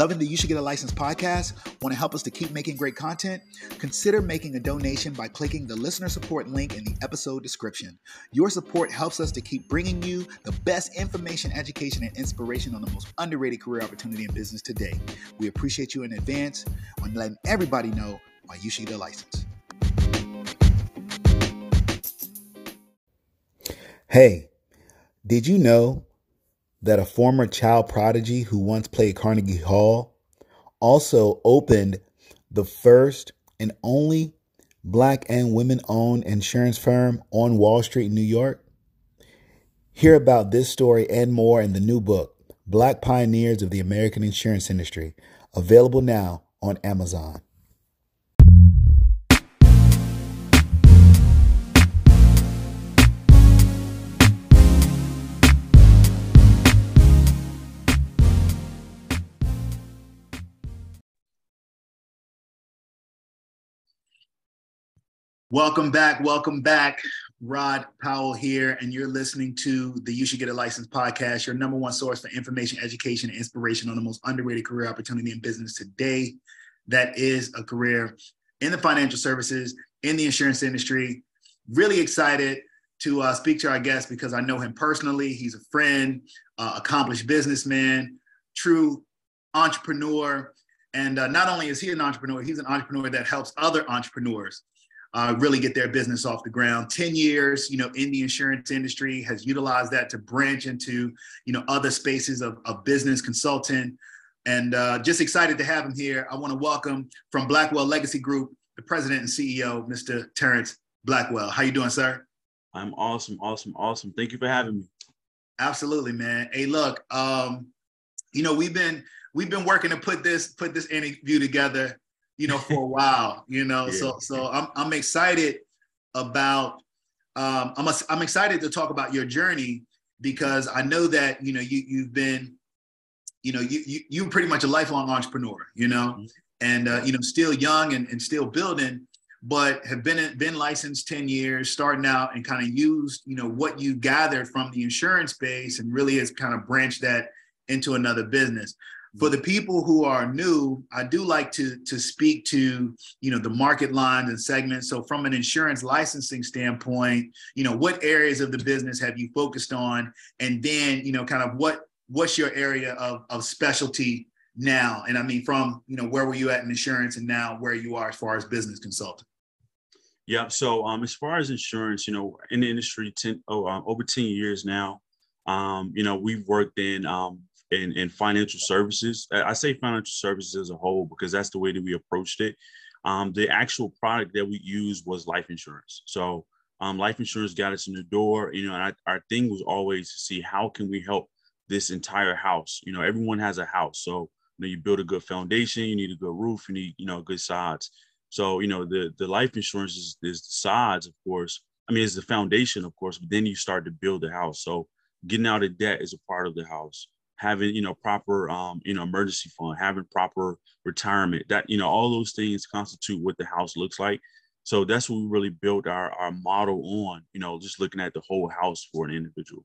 Loving the You Should Get a License podcast? Want to help us to keep making great content? Consider making a donation by clicking the listener support link in the episode description. Your support helps us to keep bringing you the best information, education, and inspiration on the most underrated career opportunity in business today. We appreciate you in advance on letting everybody know why you should get a license. Hey, did you know that a former child prodigy who once played Carnegie Hall also opened the first and only black and women owned insurance firm on Wall Street, New York? Hear about this story and more in the new book, Black Pioneers of the American Insurance Industry, available now on Amazon. Welcome back. Welcome back. Rod Powell here, and you're listening to the You Should Get a License podcast, your number one source for information, education, and inspiration on the most underrated career opportunity in business today. That is a career in the financial services, in the insurance industry. Really excited to uh, speak to our guest because I know him personally. He's a friend, uh, accomplished businessman, true entrepreneur. And uh, not only is he an entrepreneur, he's an entrepreneur that helps other entrepreneurs uh, really get their business off the ground. 10 years, you know, in the insurance industry has utilized that to branch into, you know, other spaces of, of business consulting. And uh, just excited to have him here. I want to welcome from Blackwell Legacy Group, the president and CEO, Mr. Terrence Blackwell. How you doing, sir? I'm awesome, awesome, awesome. Thank you for having me. Absolutely, man. Hey, look, um, you know, we've been we've been working to put this put this interview together you know, for a while, you know. Yeah. So so I'm I'm excited about um I'm a, I'm excited to talk about your journey because I know that, you know, you you've been you know, you you you're pretty much a lifelong entrepreneur, you know, mm-hmm. and uh, you know, still young and, and still building, but have been been licensed 10 years, starting out and kind of used, you know, what you gathered from the insurance space and really has kind of branched that into another business for the people who are new i do like to to speak to you know the market lines and segments. So from an insurance licensing standpoint you know what areas of the business have you focused on? And then you know kind of what what's your area of, of specialty now? And i mean from you know where were you at in insurance and now where you are as far as business consultant yeah so um as far as insurance you know in the industry 10 oh, um, over 10 years now um you know we've worked in um in financial services. I say financial services as a whole because that's the way that we approached it. Um, the actual product that we used was life insurance. So um, life insurance got us in the door, you know, and I, our thing was always to see how can we help this entire house. You know, everyone has a house. So you, know, you build a good foundation, you need a good roof, you need, you know, good sides. So, you know, the, the life insurance is, is the sides, of course. I mean, it's the foundation, of course, but then you start to build the house. So getting out of debt is a part of the house having you know proper um, you know emergency fund, having proper retirement. That you know all those things constitute what the house looks like. So that's what we really built our our model on. You know, just looking at the whole house for an individual.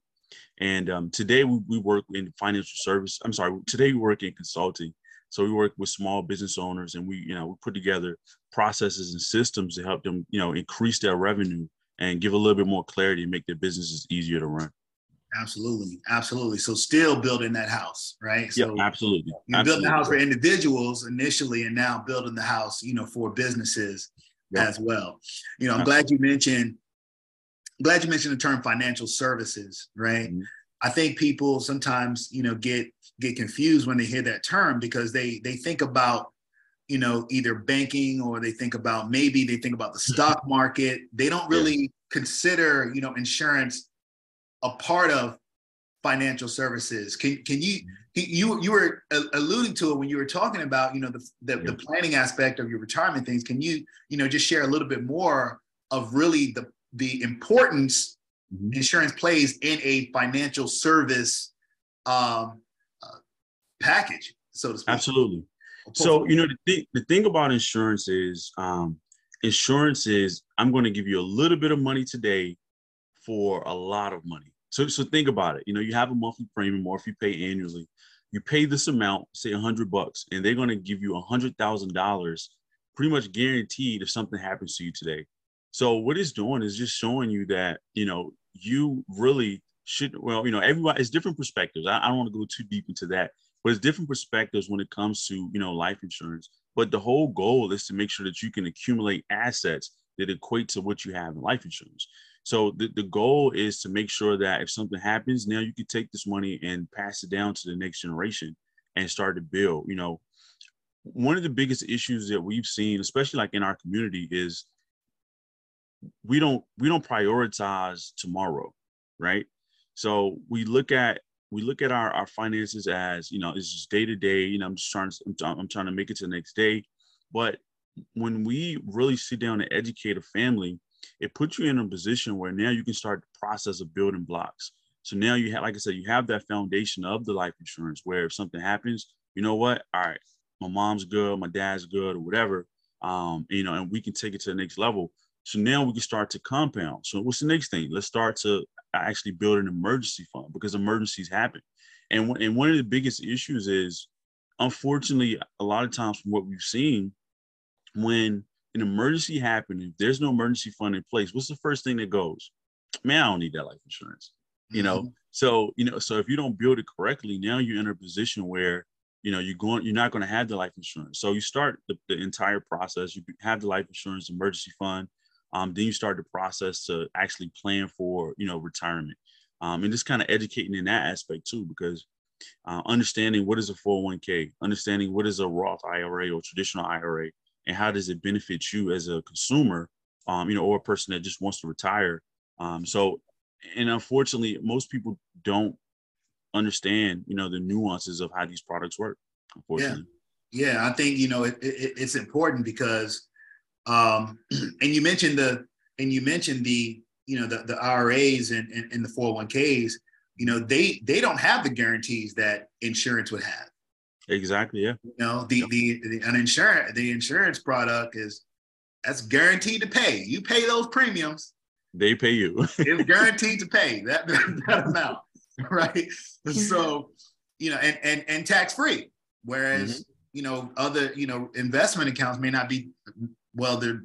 And um, today we, we work in financial service. I'm sorry, today we work in consulting. So we work with small business owners, and we you know we put together processes and systems to help them you know increase their revenue and give a little bit more clarity and make their businesses easier to run. Absolutely, absolutely. So still building that house, right? So yeah, absolutely. You built the house for individuals initially, and now building the house, you know, for businesses yep. as well. You know, I'm absolutely. glad you mentioned. Glad you mentioned the term financial services, right? Mm-hmm. I think people sometimes, you know, get get confused when they hear that term because they they think about, you know, either banking or they think about maybe they think about the stock market. They don't really yeah. consider, you know, insurance a part of financial services. Can can you you you were alluding to it when you were talking about you know the, the, the planning aspect of your retirement things. Can you you know just share a little bit more of really the the importance mm-hmm. insurance plays in a financial service um, uh, package, so to speak? Absolutely. So you know the thing the thing about insurance is um, insurance is I'm going to give you a little bit of money today for a lot of money. So, so think about it. You know, you have a monthly premium, or if you pay annually, you pay this amount, say a hundred bucks, and they're going to give you a hundred thousand dollars, pretty much guaranteed if something happens to you today. So what it's doing is just showing you that you know you really should. Well, you know, everybody it's different perspectives. I, I don't want to go too deep into that, but it's different perspectives when it comes to you know life insurance. But the whole goal is to make sure that you can accumulate assets that equate to what you have in life insurance. So the, the goal is to make sure that if something happens, now you can take this money and pass it down to the next generation and start to build. You know, one of the biggest issues that we've seen, especially like in our community, is we don't we don't prioritize tomorrow, right? So we look at we look at our, our finances as you know it's just day to day you know i'm just trying to I'm, I'm trying to make it to the next day but when we really sit down and educate a family it puts you in a position where now you can start the process of building blocks. So now you have like i said you have that foundation of the life insurance where if something happens you know what? All right my mom's good my dad's good or whatever um you know and we can take it to the next level. So now we can start to compound. So what's the next thing? Let's start to actually build an emergency fund because emergencies happen. And, and one of the biggest issues is, unfortunately, a lot of times from what we've seen, when an emergency happens, if there's no emergency fund in place, what's the first thing that goes? Man, I don't need that life insurance. You know, mm-hmm. so you know, so if you don't build it correctly, now you're in a position where you know you're going, you're not going to have the life insurance. So you start the, the entire process. You have the life insurance emergency fund um, then you start the process to actually plan for you know retirement um, and just kind of educating in that aspect too because uh, understanding what is a 401k understanding what is a roth ira or traditional ira and how does it benefit you as a consumer um, you know or a person that just wants to retire? Um, so and unfortunately most people don't understand you know the nuances of how these products work unfortunately. Yeah yeah i think you know it, it, it's important because um, and you mentioned the and you mentioned the you know the, the IRAs and, and, and the 401ks, you know, they they don't have the guarantees that insurance would have. Exactly. Yeah. You know, the, the, the an insurance the insurance product is that's guaranteed to pay. You pay those premiums. They pay you. it's guaranteed to pay that, that amount. Right. So, you know, and and and tax free. Whereas, mm-hmm. you know, other, you know, investment accounts may not be well, they're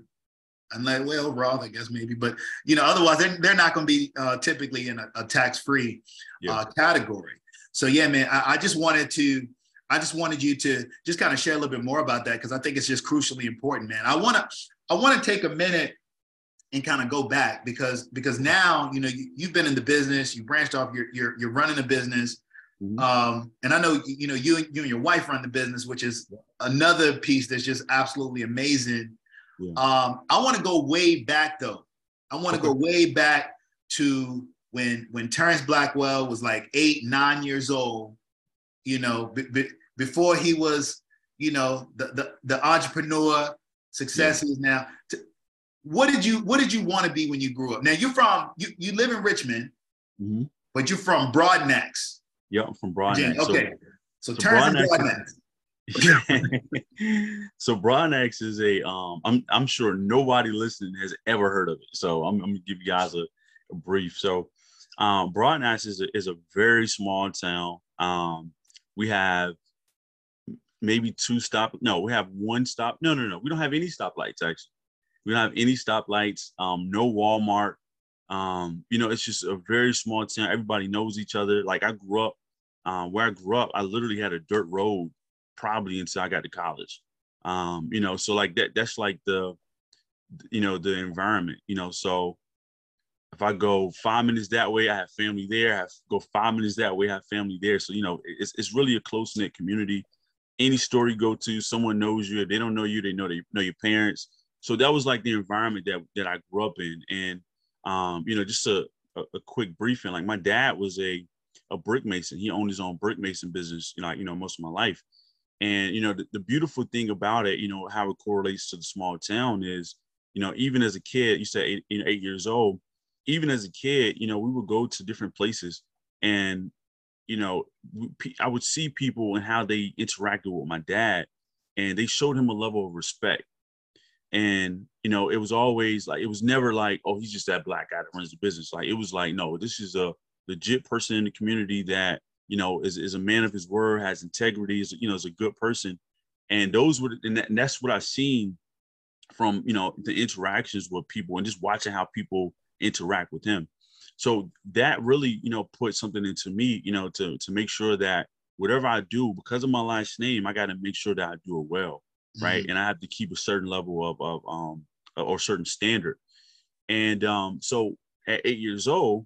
unless well Roth, I guess maybe, but you know, otherwise they're, they're not going to be uh, typically in a, a tax-free yeah. uh, category. So yeah, man, I, I, just wanted to, I just wanted you to just kind of share a little bit more about that because I think it's just crucially important, man. I want to, I want to take a minute and kind of go back because because now you know you, you've been in the business, you branched off, you're you're, you're running a business. Mm-hmm. Um, and I know you know you and you and your wife run the business, which is another piece that's just absolutely amazing yeah. Um, I want to go way back though. I want to okay. go way back to when when Terrence Blackwell was like eight, nine years old. You know, b- b- before he was, you know, the the, the entrepreneur success yeah. he is now. what did you What did you want to be when you grew up? Now you're from you you live in Richmond, mm-hmm. but you're from Brodnax. Yeah, I'm from Brodnax. Okay, so, so, so Brodnax, Brodnax. so Brodnax is a um I'm I'm sure nobody listening has ever heard of it. So I'm, I'm gonna give you guys a, a brief. So um Brodnax is a, is a very small town. Um we have maybe two stop no, we have one stop. No, no, no. We don't have any stoplights actually. We don't have any stoplights, um, no Walmart. Um, you know, it's just a very small town. Everybody knows each other. Like I grew up, uh, where I grew up, I literally had a dirt road probably until I got to college. Um, you know, so like that, that's like the, you know, the environment, you know, so if I go five minutes that way, I have family there. I go five minutes that way, I have family there. So, you know, it's, it's really a close knit community. Any store you go to, someone knows you. If they don't know you, they know they know your parents. So that was like the environment that that I grew up in. And um, you know, just a, a, a quick briefing. Like my dad was a a brick mason. He owned his own brick mason business, you know, you know, most of my life. And you know, the, the beautiful thing about it, you know, how it correlates to the small town is, you know, even as a kid, you said eight, eight years old, even as a kid, you know, we would go to different places and, you know, I would see people and how they interacted with my dad and they showed him a level of respect. And, you know, it was always like, it was never like, oh, he's just that black guy that runs the business. Like, it was like, no, this is a legit person in the community that you know, is, is a man of his word, has integrity, is you know, is a good person. And those were and, that, and that's what I've seen from you know the interactions with people and just watching how people interact with him. So that really, you know, put something into me, you know, to to make sure that whatever I do, because of my last name, I got to make sure that I do it well, right? Mm-hmm. And I have to keep a certain level of of um or certain standard. And um, so at eight years old,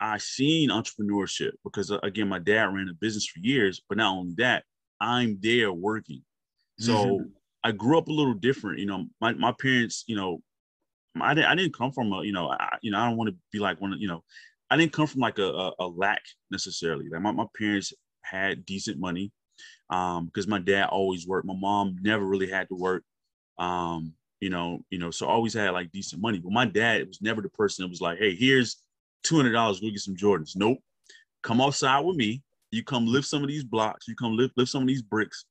I seen entrepreneurship because uh, again, my dad ran a business for years, but not only that, I'm there working. So mm-hmm. I grew up a little different. You know, my, my parents, you know, I didn't I didn't come from a, you know, I, you know, I don't want to be like one of, you know, I didn't come from like a, a, a lack necessarily. Like my, my parents had decent money um because my dad always worked. My mom never really had to work. Um, you know, you know, so always had like decent money. But my dad was never the person that was like, hey, here's two hundred dollars, go get some Jordans. Nope. Come outside with me. You come lift some of these blocks. You come lift lift some of these bricks.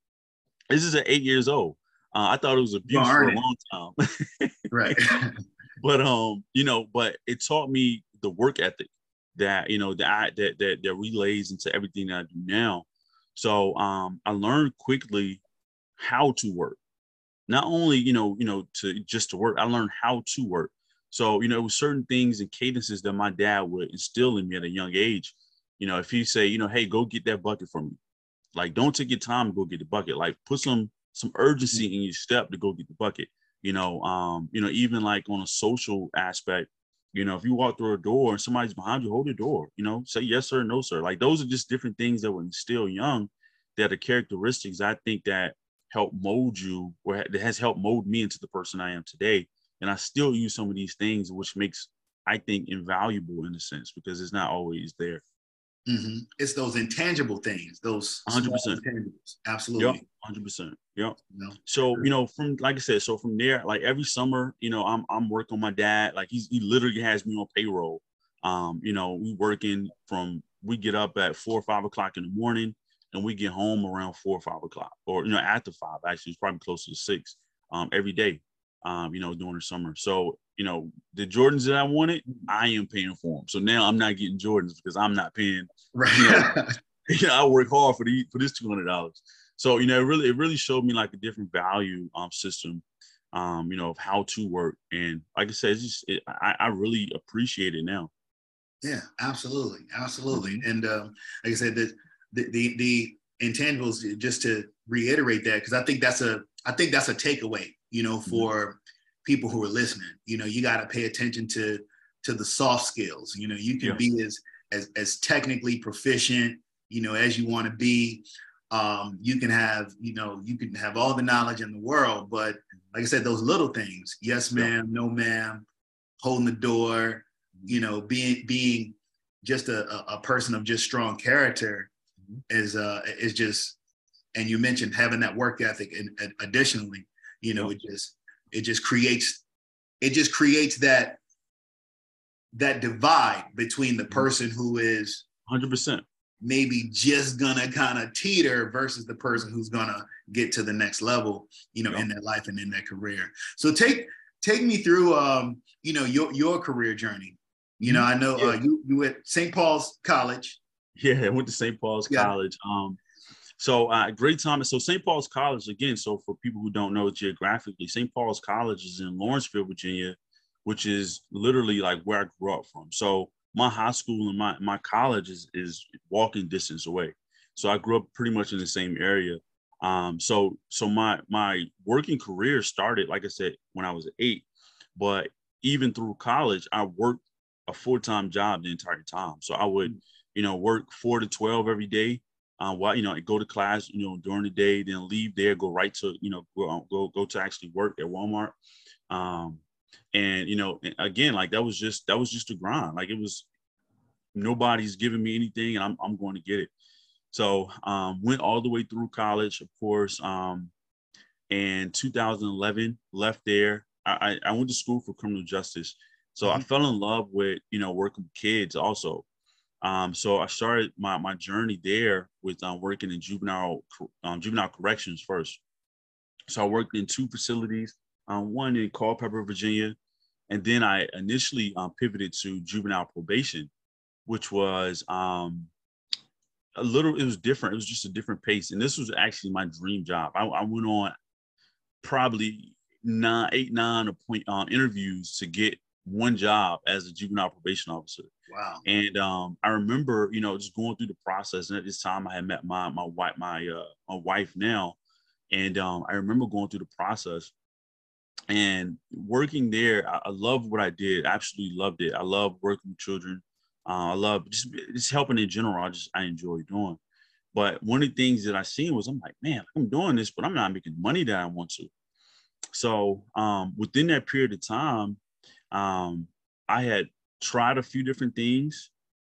This is at eight years old. Uh, I thought it was abuse for a long time. right. but um, you know, but it taught me the work ethic that you know that that that, that relays into everything that I do now. So um, I learned quickly how to work. Not only you know you know to just to work, I learned how to work. So, you know, it was certain things and cadences that my dad would instill in me at a young age. You know, if he say, you know, hey, go get that bucket for me. Like, don't take your time to go get the bucket. Like, put some some urgency in your step to go get the bucket. You know, um, you know, even like on a social aspect, you know, if you walk through a door and somebody's behind you, hold the door. You know, say yes sir, no sir. Like those are just different things that were instilled young, that are characteristics I think that help mold you, or that has helped mold me into the person I am today and I still use some of these things, which makes I think invaluable in a sense because it's not always there. Mm-hmm. It's those intangible things, those 100 percent absolutely, hundred percent. Yep. so you know, from like I said, so from there, like every summer, you know, I'm I'm working on my dad. Like he's he literally has me on payroll. Um, you know, we working from we get up at four or five o'clock in the morning, and we get home around four or five o'clock, or you know, after five. Actually, it's probably closer to six. Um, every day um, you know, during the summer. So, you know, the Jordans that I wanted, I am paying for them. So now I'm not getting Jordans because I'm not paying. Right. You know, you know I work hard for the for this two hundred dollars. So you know, it really it really showed me like a different value um, system, um, you know, of how to work. And like I said, it's just it, I, I really appreciate it now. Yeah, absolutely, absolutely. Mm-hmm. And um, like I said, the the the, the intangibles. Just to reiterate that, because I think that's a I think that's a takeaway you know, mm-hmm. for people who are listening. You know, you got to pay attention to to the soft skills. You know, you can yeah. be as as as technically proficient, you know, as you want to be. Um, you can have, you know, you can have all the knowledge in the world, but like I said, those little things, yes, ma'am, no, ma'am, holding the door, you know, being being just a, a person of just strong character mm-hmm. is uh is just and you mentioned having that work ethic and, and additionally you know it just it just creates it just creates that that divide between the mm-hmm. person who is 100% maybe just gonna kind of teeter versus the person who's gonna get to the next level you know in their life and in their career. So take take me through um you know your your career journey. You know mm-hmm. i know uh, you you at st paul's college. Yeah i went to st paul's yeah. college. Um so uh, great time. So St. Paul's College again. So for people who don't know geographically, St. Paul's College is in Lawrenceville, Virginia, which is literally like where I grew up from. So my high school and my my college is is walking distance away. So I grew up pretty much in the same area. Um, so so my my working career started, like I said, when I was eight. But even through college, I worked a full time job the entire time. So I would, you know, work four to twelve every day uh, while you know go to class you know during the day then leave there go right to you know go um, go, go to actually work at walmart. Um, and you know again like that was just that was just a grind. Like it was nobody's giving me anything and i'm, I'm going to get it. So um, went all the way through college of course um, and 2011 left there. I, I went to school for criminal justice. So mm-hmm. i fell in love with you know working with kids also um, so I started my, my journey there with um, working in juvenile um, juvenile corrections first. So I worked in two facilities, um, one in Culpeper, Virginia, and then I initially um, pivoted to juvenile probation, which was um, a little. It was different. It was just a different pace, and this was actually my dream job. I, I went on probably nine, eight, nine appoint interviews to get one job as a juvenile probation officer. Wow. And um, I remember, you know, just going through the process. And at this time, I had met my my wife, my uh, my wife now, and um, I remember going through the process and working there. I, I love what I did. absolutely loved it. I love working with children. Uh, I love just just helping in general. I just I enjoy doing. But one of the things that I seen was I'm like, man, I'm doing this, but I'm not making money that I want to. So um, within that period of time, um, I had tried a few different things.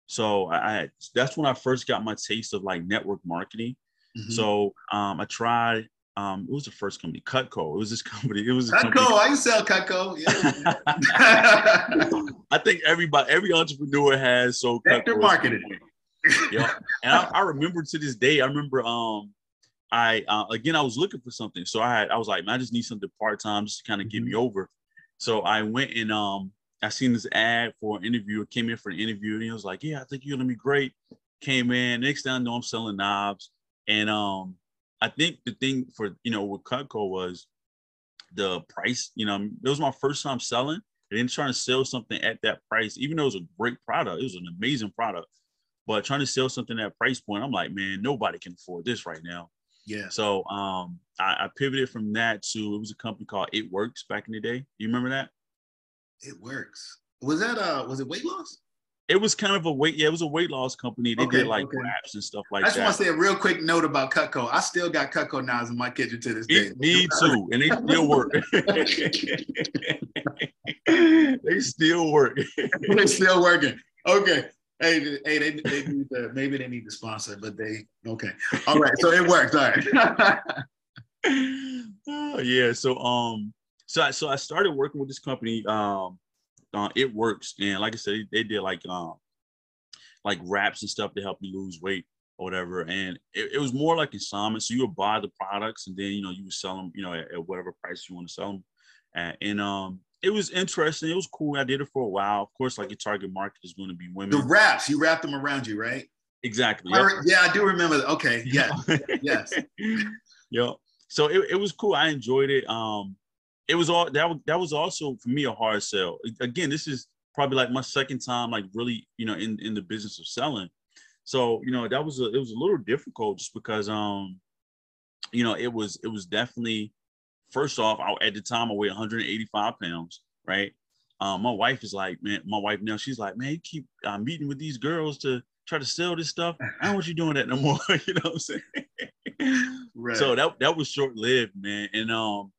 So I had, that's when I first got my taste of like network marketing. Mm-hmm. So um, I tried. Um, it was the first company, Cutco. It was this company. It was Cutco. Company. I can sell Cutco. Yeah. I think everybody, every entrepreneur has so vector marketing. yeah, and I, I, remember to this day. I remember um, I uh, again I was looking for something, so I had I was like, man, I just need something part time just to kind of mm-hmm. get me over. So I went and um, I seen this ad for an interview. came in for an interview, and he was like, "Yeah, I think you're gonna be great." Came in. Next thing I know, I'm selling knobs, and um, I think the thing for you know with Cutco was the price. You know, it was my first time selling. And then trying to sell something at that price, even though it was a great product, it was an amazing product. But trying to sell something at price point, I'm like, man, nobody can afford this right now. Yeah. So um, I, I, pivoted from that to it was a company called It Works back in the day. You remember that? It Works. Was that uh was it weight loss? It was kind of a weight, yeah, it was a weight loss company. They okay, did like okay. wraps and stuff like that. I just that. want to say a real quick note about Cutco. I still got Cutco knives in my kitchen to this day. Me, too, and they still work. they still work. They're still working. Okay. Hey, hey, they, they need to, maybe they need to sponsor, but they okay. All right, so it worked. All right. oh, yeah. So um, so I so I started working with this company. Um, uh, it works, and like I said, they, did like um, like wraps and stuff to help you lose weight or whatever. And it, it was more like assignment. So you would buy the products, and then you know you would sell them, you know, at, at whatever price you want to sell them. At. And um, it was interesting. It was cool. I did it for a while. Of course, like your target market is going to be women. The wraps, you wrap them around you, right? Exactly. Yep. Yeah, I do remember that. Okay. Yeah. yes. Yep. So it, it was cool. I enjoyed it. Um, it was all that was that was also for me a hard sell. Again, this is probably like my second time, like really, you know, in, in the business of selling. So, you know, that was a it was a little difficult just because um, you know, it was it was definitely first off, I, at the time I weighed 185 pounds, right? Um, my wife is like, man, my wife now, she's like, man, you keep uh, meeting with these girls to try to sell this stuff. I don't want you doing that no more. you know what I'm saying? Right. So that that was short lived, man. And um,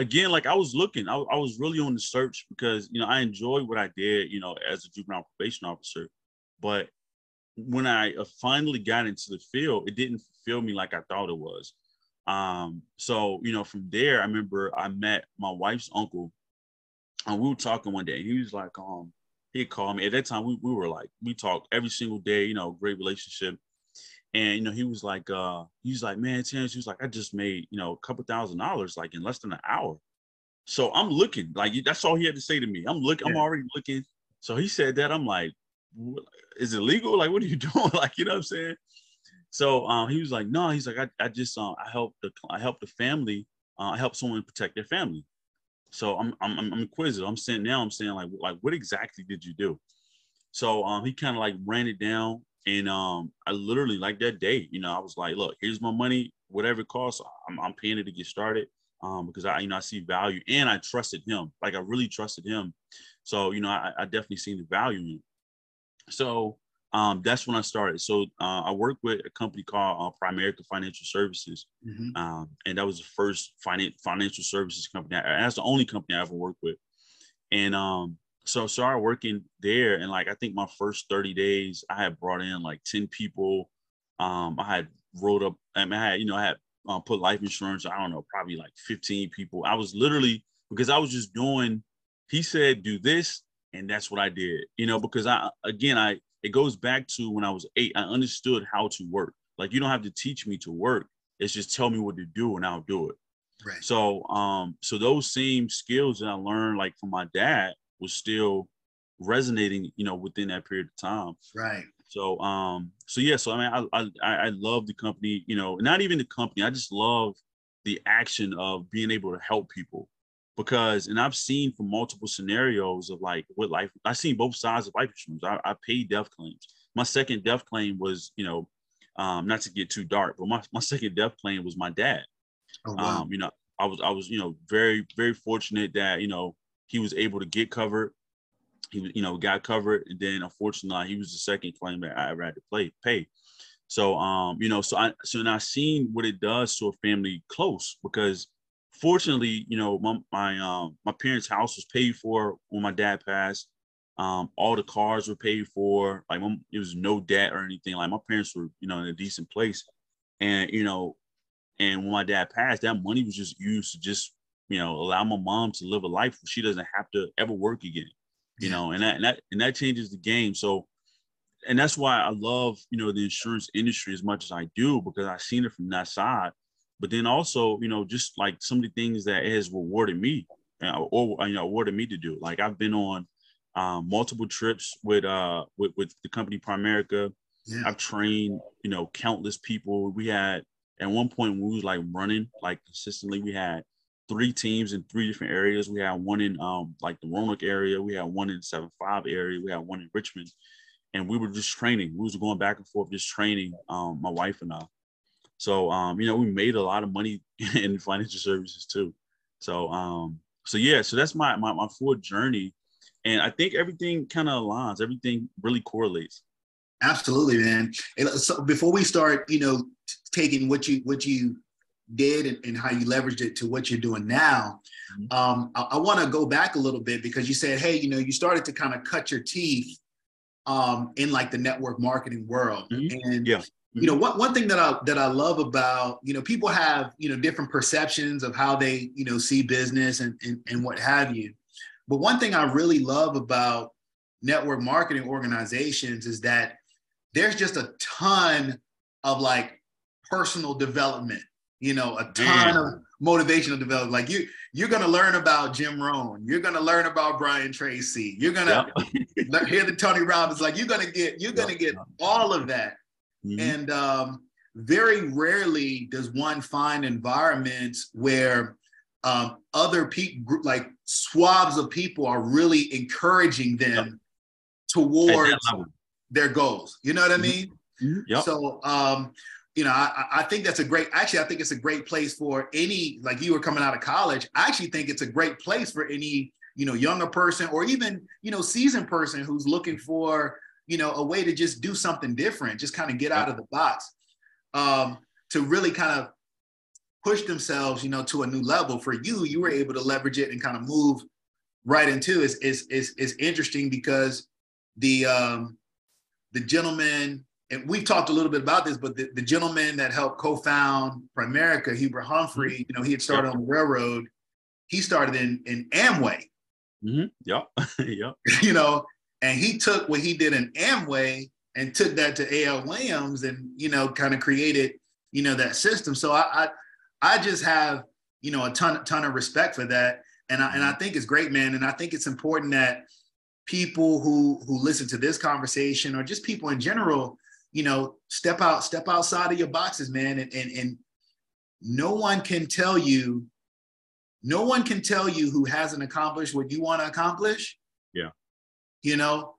again, like I was looking, I, I was really on the search because you know I enjoyed what I did, you know, as a juvenile probation officer. But when I uh, finally got into the field, it didn't feel me like I thought it was. Um, so you know, from there, I remember I met my wife's uncle, and we were talking one day. He was like, um, he called me. At that time, we, we were like, we talked every single day, you know, great relationship. And you know, he was like, uh, he was like, man, Terrence, he was like, I just made, you know, a couple thousand dollars like in less than an hour. So I'm looking, like that's all he had to say to me. I'm looking, yeah. I'm already looking. So he said that. I'm like, is it legal? Like, what are you doing? like, you know what I'm saying? So um, he was like, no, he's like, I, I just uh, I help the I help the family, uh, I help someone protect their family. So I'm I'm I'm inquisitive. I'm saying now I'm saying like like what exactly did you do? So um, he kind of like ran it down, and um, I literally like that day, you know, I was like, look, here's my money, whatever it costs, I'm, I'm paying it to get started. Um, because I, you know, I see value and I trusted him. Like I really trusted him. So, you know, I, I definitely seen the value in it. So um, that's when I started. So uh, I worked with a company called uh, Primerica Financial Services, mm-hmm. um, and that was the first finan- financial services company. And that's the only company I ever worked with. And um, so I started working there, and like I think my first thirty days, I had brought in like ten people. Um, I had wrote up. I mean, I had you know I had uh, put life insurance. I don't know, probably like fifteen people. I was literally because I was just doing. He said, "Do this," and that's what I did. You know, because I again I it goes back to when I was eight. I understood how to work. Like you don't have to teach me to work. It's just tell me what to do and I'll do it. Right. So um, so those same skills that I learned like from my dad was still resonating, you know, within that period of time. Right. So um, so yeah, so I mean, I, I I love the company. You know, not even the company. I just love the action of being able to help people because and I've seen from multiple scenarios of like what life I've seen both sides of life insurance. I, I paid death claims. My second death claim was, you know, um, not to get too dark, but my, my second death claim was my dad. Oh, wow. Um, you know, I was I was, you know, very, very fortunate that, you know, he was able to get covered. He you know, got covered. And then unfortunately he was the second claim that I ever had to play pay. So um, you know, so I so now I seen what it does to a family close because fortunately, you know, my my um my parents' house was paid for when my dad passed. Um, all the cars were paid for. Like, it was no debt or anything. Like, my parents were, you know, in a decent place, and you know, and when my dad passed, that money was just used to just, you know, allow my mom to live a life where she doesn't have to ever work again. You yeah. know, and that and that and that changes the game. So, and that's why I love, you know, the insurance industry as much as I do because I've seen it from that side but then also, you know, just like some of the things that has rewarded me or you know awarded me to do. Like I've been on um, multiple trips with uh with, with the company Primerica. Yeah. I've trained, you know, countless people. We had at one point when we was like running like consistently, we had three teams in three different areas. We had one in um like the Roanoke area, we had one in seven five area, we had one in Richmond, and we were just training. We was going back and forth, just training um my wife and I. So um, you know, we made a lot of money in financial services too. So um, so yeah, so that's my my, my full journey. And I think everything kind of aligns, everything really correlates. Absolutely, man. And so before we start, you know, taking what you what you did and, and how you leveraged it to what you're doing now, mm-hmm. um, I, I want to go back a little bit because you said, hey, you know, you started to kind of cut your teeth um, in like the network marketing world. Mm-hmm. And yeah you know one, one thing that i that i love about you know people have you know different perceptions of how they you know see business and, and and what have you but one thing i really love about network marketing organizations is that there's just a ton of like personal development you know a ton of motivational development like you you're to learn about jim rohn you're to learn about brian tracy you're to yep. hear the tony robbins like you're to get you're to get all of that Mm-hmm. And um, very rarely does one find environments where um, other people, like swabs of people, are really encouraging them yep. towards their goals. You know what I mm-hmm. mean? Mm-hmm. Yep. So, um, you know, I, I, think that's a great. Actually, I think it's a great place for any. Like you were coming out of college, I actually think it's a great place for any you know younger person or even you know seasoned person who's looking for you know, a way to just do something different, just kind of get out of the box, um, to really kind of push themselves, you know, to a new level. For you, you were able to leverage it and kind of move right into is is is is interesting because the um, the gentleman and we've talked a little bit about this, but the, the gentleman that helped co-found Primerica, Hubert Humphrey, mm-hmm. you know, he had started yep. on the railroad. He started in in Amway. Mm-hmm. Yep. yep. You know, and he took what he did in Amway and took that to AL Williams and, you know, kind of created, you know, that system. So I, I, I just have, you know, a ton, ton of respect for that. And I, and I think it's great, man. And I think it's important that people who, who listen to this conversation or just people in general, you know, step out, step outside of your boxes, man. And, and, and no one can tell you, no one can tell you who hasn't accomplished what you want to accomplish. Yeah you know,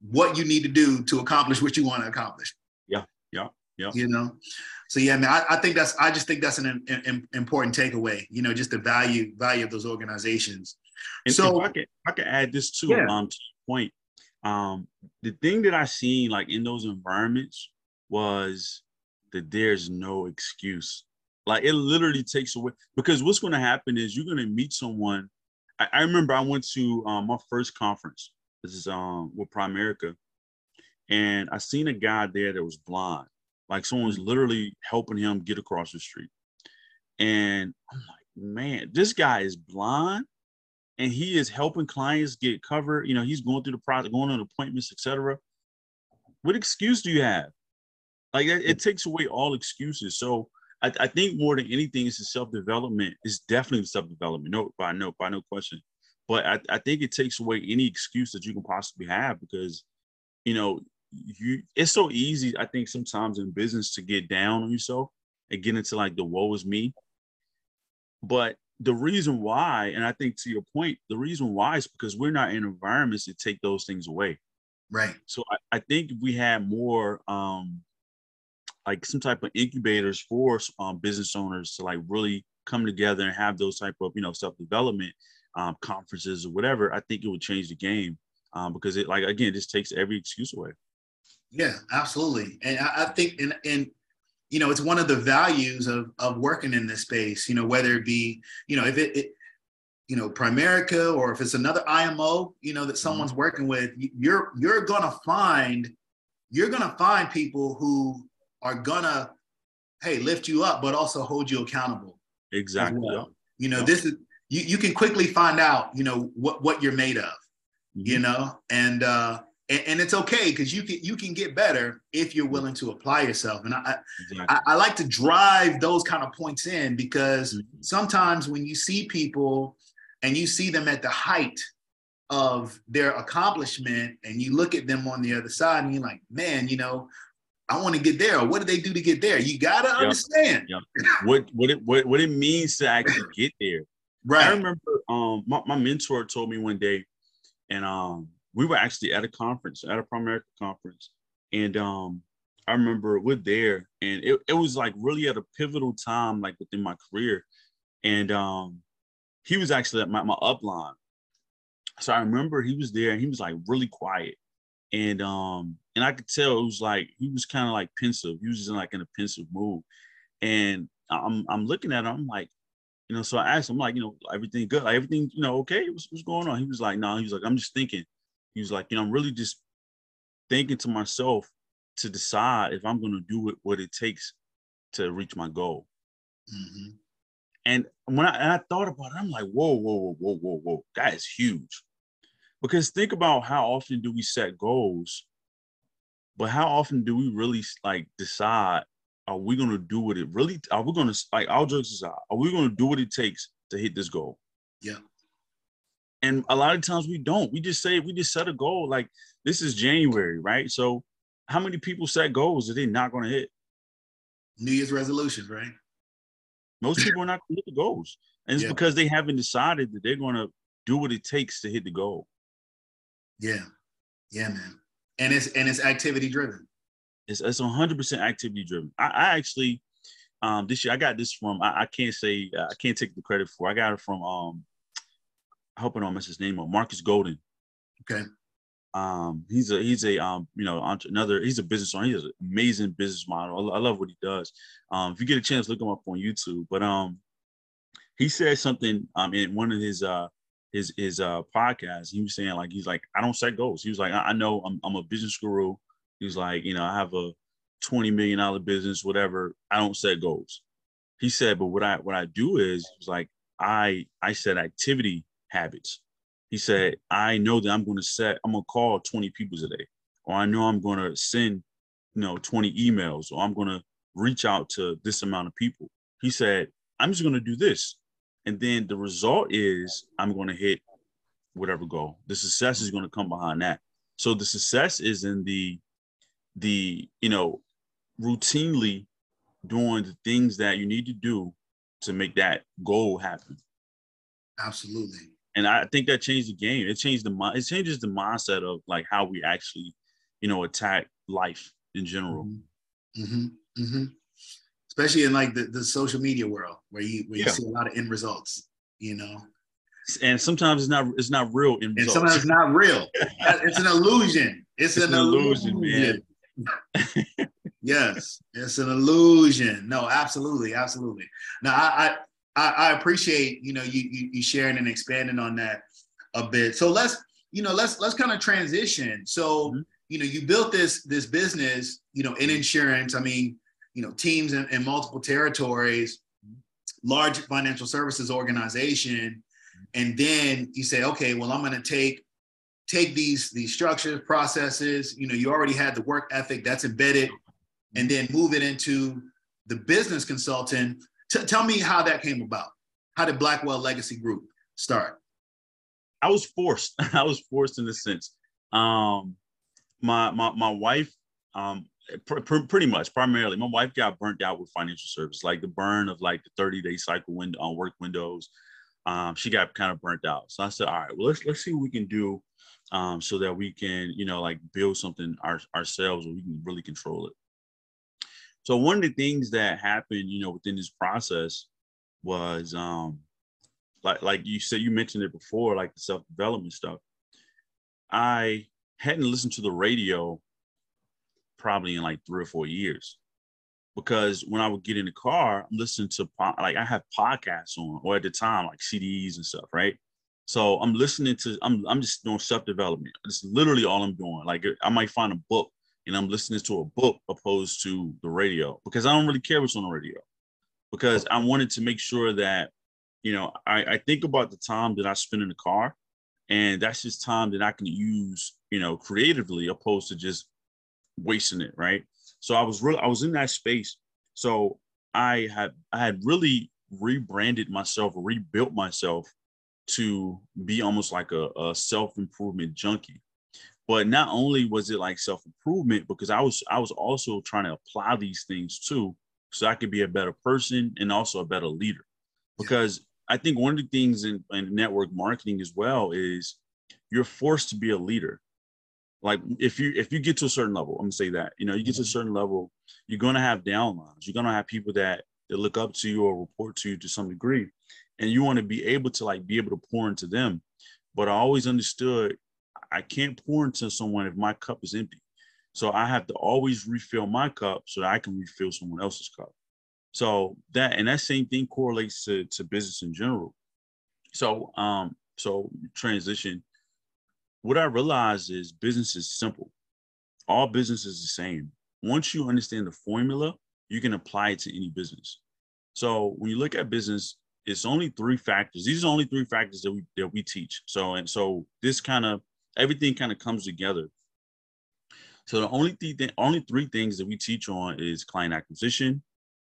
what you need to do to accomplish what you want to accomplish. Yeah, yeah, yeah. You know, so yeah, man, I, I think that's I just think that's an, an, important takeaway. You know, just the value value of those organizations. And so I could I could add this too. Yeah. Um, to your point. Um, the thing that I seen like in those environments was that there's no excuse. Like it literally takes away because what's going to happen is you're going to meet someone. I, I remember I went to um, my first conference this is um with Primerica, and I seen a guy there that was blind. Like someone was literally helping him get across the street. And I'm like, man, this guy is blind and he is helping clients get covered. You know, he's going through the process, going on appointments, etc. What excuse do you have? Like it, it takes away all excuses. So I, I, think more than anything, it's the self-development. It's definitely self-development. No, by no, by no question. But I, I think it takes away any excuse that you can possibly have because, you know, you it's so easy, I think, sometimes in business to get down on yourself and get into like the woe is me. But the reason why, and I think to your point, the reason why is because we're not in environments that take those things away. Right. So I, I think if we had more um like some type of incubators for um, business owners to like really come together and have those type of you know self-development um, conferences or whatever, I think it would change the game um, because it like again just takes every excuse away. Yeah, absolutely, and I, I think and and you know it's one of the values of of working in this space. You know whether it be you know if it, it you know Primerica or if it's another IMO you know that mm-hmm. someone's working with, you're you're gonna find you're gonna find people who are gonna hey lift you up, but also hold you accountable. Exactly. Well. You know this is you, you can quickly find out you know what what you're made of. Mm-hmm. You know and uh and, and it's okay because you can you can get better if you're willing to apply yourself. And I, exactly. I, I like to drive those kind of points in because mm-hmm. sometimes when you see people and you see them at the height of their accomplishment and you look at them on the other side and you're like, man, you know, I want to get there. Or what do they do to get there? You gotta yep. understand yep. what what it what, what it means to actually get there. Right. I remember um my, my mentor told me one day, and um we were actually at a conference, at a Primerica conference. And um, I remember we're there and it, it was like really at a pivotal time, like within my career. And um, he was actually at my, my upline. So I remember he was there and he was like really quiet. And um, and I could tell it was like he was kind of like pensive. He was just in like in a pensive mood. And I'm I'm looking at him, I'm like, you know, so I asked him, like, you know, everything good, like everything, you know, okay, what's, what's going on? He was like, no, he was like, I'm just thinking he was like, you know, I'm really just thinking to myself to decide if I'm going to do it, what it takes to reach my goal. Mm-hmm. And when I, and I thought about it, I'm like, whoa, whoa, whoa, whoa, whoa, whoa, that is huge. Because think about how often do we set goals, but how often do we really like decide, are we going to do what it really, are we going to, like, our jokes aside, are we going to do what it takes to hit this goal? Yeah. And a lot of times we don't. We just say we just set a goal. Like this is January, right? So how many people set goals that they're not going to hit? New Year's resolutions, right? Most people are not going to hit the goals, and it's yeah. because they haven't decided that they're going to do what it takes to hit the goal. Yeah, yeah, man. And it's and it's activity driven. It's it's 100 percent activity driven. I, I actually um this year I got this from I, I can't say uh, I can't take the credit for. I got it from um I hope I don't mess his name up. Marcus Golden. Okay. Um, he's a he's a um you know another he's a business owner. He's an amazing business model. I, I love what he does. Um, if you get a chance, look him up on YouTube. But um, he said something um in one of his uh his his uh podcasts. He was saying like he's like I don't set goals. He was like I, I know I'm I'm a business guru. He was like you know I have a twenty million dollar business whatever. I don't set goals. He said, but what I what I do is was like I I set activity habits. He said, I know that I'm going to set, I'm going to call 20 people today, or I know I'm going to send, you know, 20 emails, or I'm going to reach out to this amount of people. He said, I'm just going to do this. And then the result is I'm going to hit whatever goal. The success is going to come behind that. So the success is in the, the, you know, routinely doing the things that you need to do to make that goal happen. Absolutely and I think that changed the game. It changed the mind. It changes the mindset of like how we actually, you know, attack life in general. Mm-hmm. Mm-hmm. mm-hmm. Especially in like the, the social media world where you where you yeah. see a lot of end results, you know. And sometimes it's not it's not real end results. And sometimes it's not real. it's an illusion. It's, it's an, an, illusion, illusion. man. yes, it's an illusion. No, absolutely, absolutely. Now I, I, I appreciate you know you, you, you sharing and expanding on that a bit. So let's you know let's let's kind of transition. So mm-hmm. you know you built this this business you know in insurance. I mean you know teams in, in multiple territories, large financial services organization, and then you say okay well I'm going to take take these these structures processes you know you already had the work ethic that's embedded and then move it into the business consultant T- tell me how that came about. How did Blackwell Legacy Group start? I was forced. I was forced in a sense. Um, my my my wife, um, pr- pr- pretty much primarily, my wife got burnt out with financial service, like the burn of like the 30 day cycle window on work windows. Um, she got kind of burnt out. So I said, all right, well, let's let's see what we can do um, so that we can, you know, like build something our, ourselves where we can really control it. So one of the things that happened, you know, within this process was um, like like you said, you mentioned it before, like the self development stuff. I hadn't listened to the radio probably in like three or four years because when I would get in the car, I'm listening to like I have podcasts on, or at the time like CDs and stuff, right? So I'm listening to I'm I'm just doing self development. It's literally all I'm doing. Like I might find a book and I'm listening to a book opposed to the radio because I don't really care what's on the radio. Because I wanted to make sure that you know I, I think about the time that I spend in the car and that's just time that I can use you know creatively opposed to just wasting it right? So I was really I was in that space. So I had I had really rebranded myself rebuilt myself to be almost like a, a self-improvement junkie but not only was it like self-improvement because i was i was also trying to apply these things too so i could be a better person and also a better leader because yeah. i think one of the things in, in network marketing as well is you're forced to be a leader like if you if you get to a certain level i'm gonna say that you know you get to a mm-hmm. certain level you're gonna have downlines you're gonna have people that that look up to you or report to you to some degree and you want to be able to like be able to pour into them but i always understood i can't pour into someone if my cup is empty. So i have to always refill my cup so that i can refill someone else's cup. So that and that same thing correlates to, to business in general. So um so transition. What i realized is business is simple. All business is the same. Once you understand the formula you can apply it to any business. So when you look at business it's only three factors. These are only three factors that we that we teach. So and so this kind of everything kind of comes together. So the only th- only three things that we teach on is client acquisition,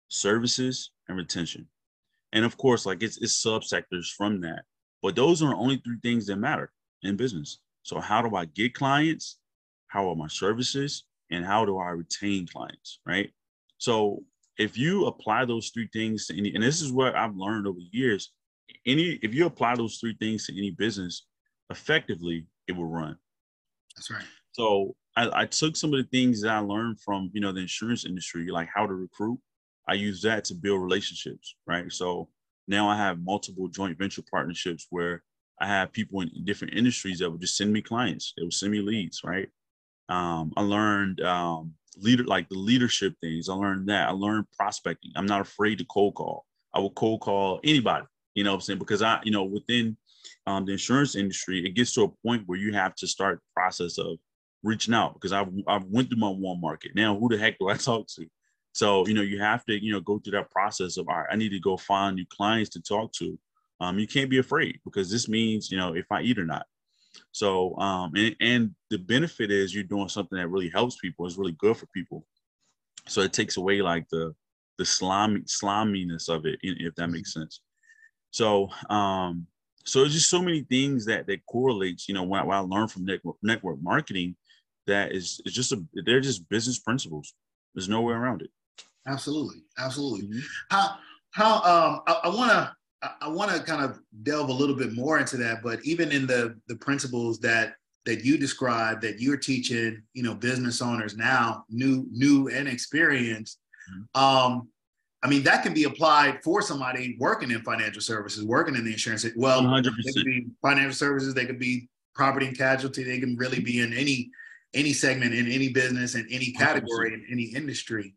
services, and retention. And of course, like it's it's subsectors from that. But those are the only three things that matter in business. So how do I get clients? How are my services? And how do I retain clients? Right. So if you apply those three things to any, and this is what I've learned over years, any if you apply those three things to any business, effectively it will run. That's right. So I, I took some of the things that I learned from you know the insurance industry, like how to recruit. I use that to build relationships, right? So now I have multiple joint venture partnerships where I have people in different industries that would just send me clients. They would send me leads, right? Um, I learned um, leader like the leadership things. I learned that. I learned prospecting. I'm not afraid to cold call. I will cold call anybody, you know what I'm saying? Because I, you know, within um, the insurance industry, it gets to a point where you have to start the process of reaching out because I've, I've went through my warm market. Now, who the heck do I talk to? So, you know, you have to, you know, go through that process of, all right, I need to go find new clients to talk to. Um, you can't be afraid because this means, you know, if I eat or not. So, um, and, and the benefit is you're doing something that really helps people. It's really good for people. So it takes away like the the slimy sliminess of it, if that makes sense. So, um, so it's just so many things that that correlates. You know, what, I learned from network network marketing, that is it's just a they're just business principles. There's no way around it. Absolutely, absolutely. Mm-hmm. How how um I, I want to I want to kind of delve a little bit more into that, but even in the the principles that that you described that you're teaching, you know, business owners now, new new and experienced, mm-hmm. um, I mean, that can be applied for somebody working in financial services, working in the insurance. Well, 100%. they could be financial services, they could be property and casualty, they can really be in any any segment in any business in any category 100%. in any industry.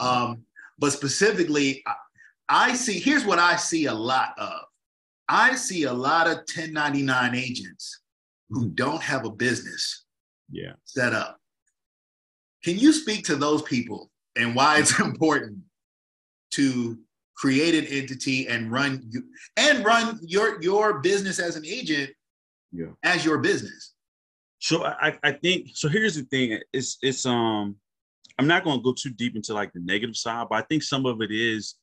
Um, but specifically, I see, here's what I see a lot of. I see a lot of 1099 agents who don't have a business yeah. set up. Can you speak to those people and why it's important to create an entity and run you and run your your business as an agent yeah. as your business? So I, I think so here's the thing. It's it's um I'm not gonna go too deep into like the negative side, but I think some of it is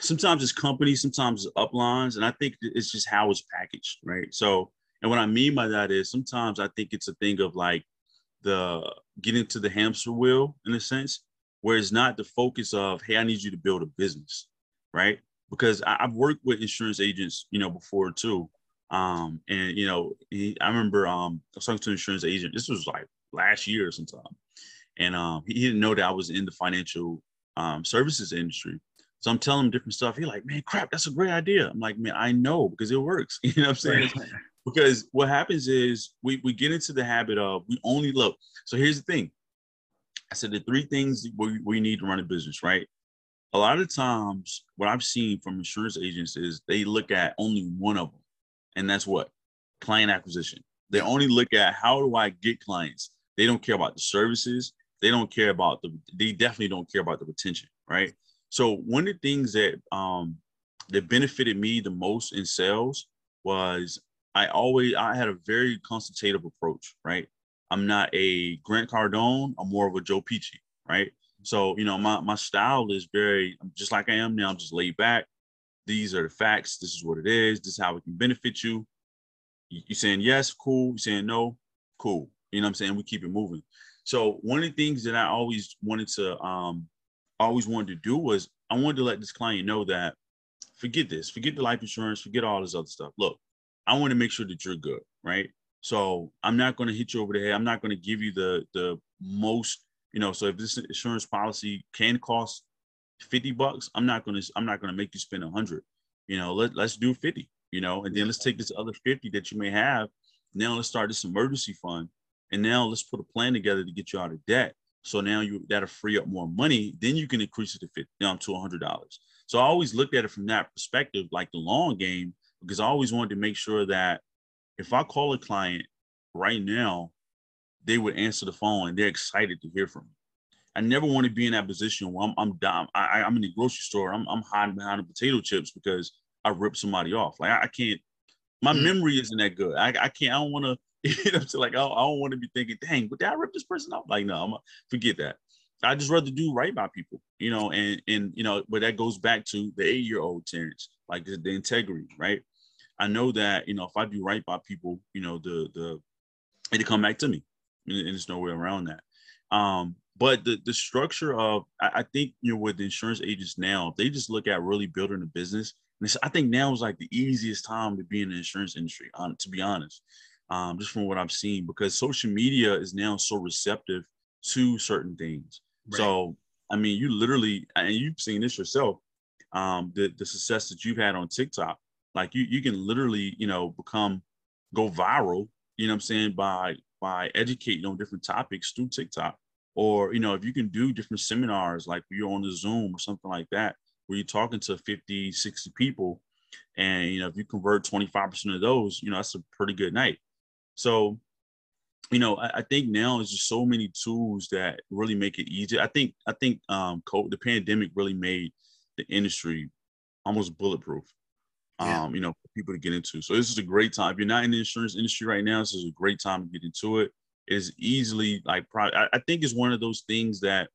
sometimes it's companies, sometimes it's uplines, and I think it's just how it's packaged, right? So, and what I mean by that is sometimes I think it's a thing of like the getting to the hamster wheel in a sense, where it's not the focus of, hey, I need you to build a business, right? Because I, have worked with insurance agents, you know, before too. Um, and you know, he, I remember um I was talking to an insurance agent. This was like last year or sometime. And um he, he didn't know that I was in the financial um services industry. So I'm telling him different stuff. He's like, man, crap, that's a great idea. I'm like, man, I know because it works. You know what I'm saying? because what happens is we, we get into the habit of we only look. So here's the thing. I said the three things we, we need to run a business, right? A lot of times, what I've seen from insurance agents is they look at only one of them, and that's what client acquisition. They only look at how do I get clients. They don't care about the services. They don't care about the. They definitely don't care about the retention, right? So one of the things that um, that benefited me the most in sales was I always I had a very consultative approach, right? I'm not a Grant Cardone, I'm more of a Joe Pesci, right? So, you know, my my style is very just like I am now, I'm just laid back. These are the facts, this is what it is, this is how it can benefit you. You saying yes, cool, you saying no, cool. You know what I'm saying? We keep it moving. So one of the things that I always wanted to um always wanted to do was I wanted to let this client know that forget this, forget the life insurance, forget all this other stuff. Look, I want to make sure that you're good, right? So I'm not going to hit you over the head. I'm not going to give you the the most, you know. So if this insurance policy can cost 50 bucks, I'm not going to I'm not going to make you spend 100. You know, let let's do 50. You know, and then let's take this other 50 that you may have. Now let's start this emergency fund, and now let's put a plan together to get you out of debt. So now you that'll free up more money. Then you can increase it to 50 down to $100. So I always looked at it from that perspective, like the long game because I always wanted to make sure that if I call a client right now, they would answer the phone and they're excited to hear from me. I never want to be in that position where I'm I'm dumb. I, I'm in the grocery store. I'm I'm hiding behind the potato chips because I ripped somebody off. Like I, I can't. My mm. memory isn't that good. I, I can't. I don't want to. You know, to like I, I don't want to be thinking, dang, but did I rip this person off? Like no, I'm a, forget that. I just rather do right by people, you know, and and you know, but that goes back to the eight year old Terrence, like the integrity, right? I know that you know if I do right by people, you know the the it'll come back to me, and there's no way around that. Um, but the the structure of I, I, think you know with insurance agents now, they just look at really building a business. And I think now is like the easiest time to be in the insurance industry, um, to be honest, um, just from what I've seen, because social media is now so receptive to certain things. Right. So I mean, you literally, and you've seen this yourself, um, the the success that you've had on TikTok like you you can literally, you know, become go viral, you know what I'm saying, by by educating on different topics through TikTok. Or, you know, if you can do different seminars like you're on the Zoom or something like that, where you're talking to 50, 60 people, and you know, if you convert 25% of those, you know, that's a pretty good night. So, you know, I, I think now is just so many tools that really make it easy. I think I think um the pandemic really made the industry almost bulletproof yeah. um, you know, for people to get into. So this is a great time. If you're not in the insurance industry right now, this is a great time to get into it. It's easily like probably I, I think it's one of those things that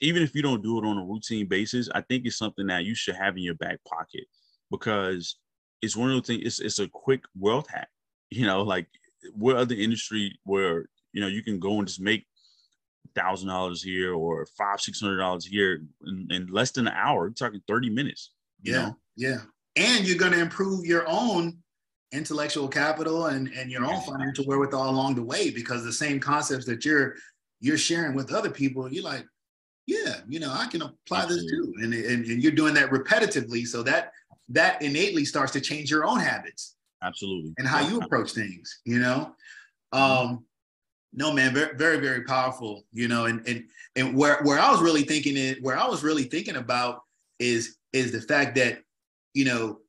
even if you don't do it on a routine basis, I think it's something that you should have in your back pocket because it's one of those things, it's it's a quick wealth hack. You know, like what other industry where you know you can go and just make thousand dollars here or five, six hundred dollars here in, in, less than an hour. You're talking 30 minutes. yeah. Know? Yeah and you're going to improve your own intellectual capital and, and your own financial wherewithal along the way because the same concepts that you're you're sharing with other people you're like yeah you know i can apply this too. And, and, and you're doing that repetitively so that that innately starts to change your own habits. Absolutely. And how you approach things you know? Mm-hmm. um no man very very very powerful you know? And and and where where i was really thinking it where i was really thinking about is is the fact that you know,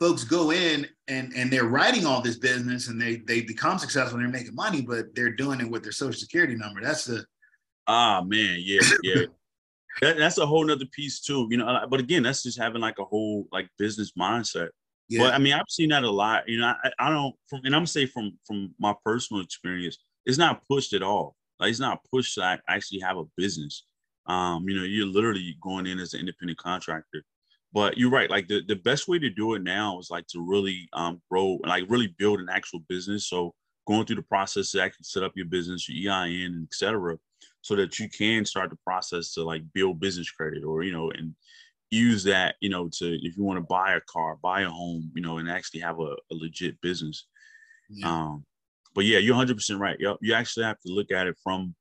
folks go in and and they're writing all this business and they they become successful and they're making money, but they're doing it with their social security number. That's the ah man, yeah, yeah. that, that's a whole nother piece too, you know. But again, that's just having like a whole like business mindset. Yeah. But I mean, I've seen that a lot. You know, I, I don't from and I'm say from from my personal experience, it's not pushed at all. Like it's not pushed to actually have a business. Um, you know, you're literally going in as an independent contractor but you're right like the, the best way to do it now is like to really um, grow like really build an actual business so going through the process to actually set up your business, your EIN, et cetera, so that you can start the process to like build business credit or, you know, and use that, you know, to if you want to buy a car, buy a home, you know, and actually have a, a legit business. Yeah. Um, but yeah, you're 100% right. You, you actually have to look at it from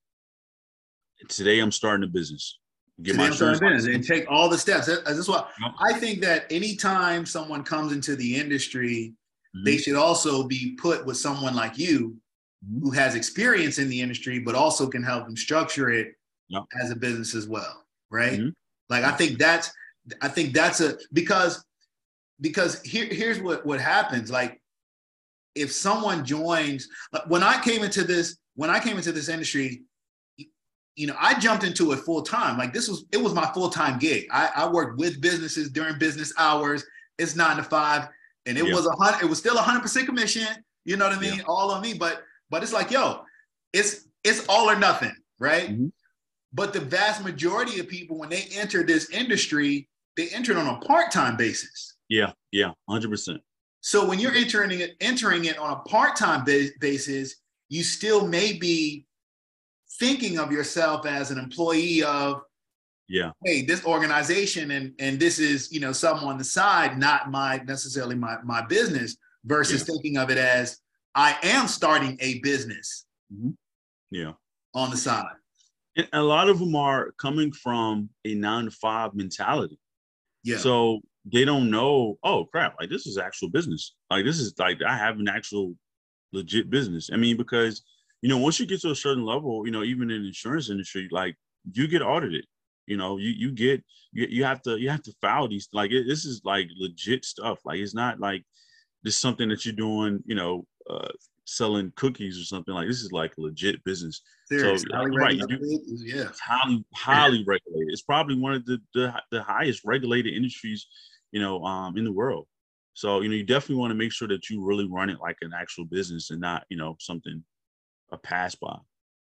today I'm starting a business. Get my starting and take all the steps. What yep. I think that anytime someone comes into the industry, mm-hmm. they should also be put with someone like you mm-hmm. who has experience in the industry, but also can help them structure it yep. as a business as well. Right. Mm-hmm. Like I think that's I think that's a because because here here's what what happens like if someone joins when I came into this when I came into this industry you know I jumped into it full time like this was it was my full time gig I, I worked with businesses during business hours it's nine to five and it yeah. was a hundred it was still a hundred percent commission you know what I mean yeah. all on me but but it's like yo it's it's all or nothing right mm-hmm. but the vast majority of people when they enter this industry they entered on a part-time basis. Yeah, yeah, 100%. So when you're entering it, entering it on a part-time basis, you still may be thinking of yourself as an employee of yeah hey this organization and and this is you know something on the side not my necessarily my my business versus yeah. thinking of it as i am starting a business mm-hmm. yeah on the side and a lot of them are coming from a nine to five mentality yeah. So they don't know, oh crap, like this is actual business. Like this is like I have an actual legit business. I mean, because you know, once you get to a certain level, you know, even in the insurance industry, like you get audited. You know, you you get you, you have to you have to file these like it, this is like legit stuff. Like it's not like this something that you're doing, you know, uh, selling cookies or something like this is like legit business. Serious. So right, you do, yeah, highly highly regulated. It's probably one of the, the, the highest regulated industries, you know, um, in the world. So you know, you definitely want to make sure that you really run it like an actual business and not you know something a pass by.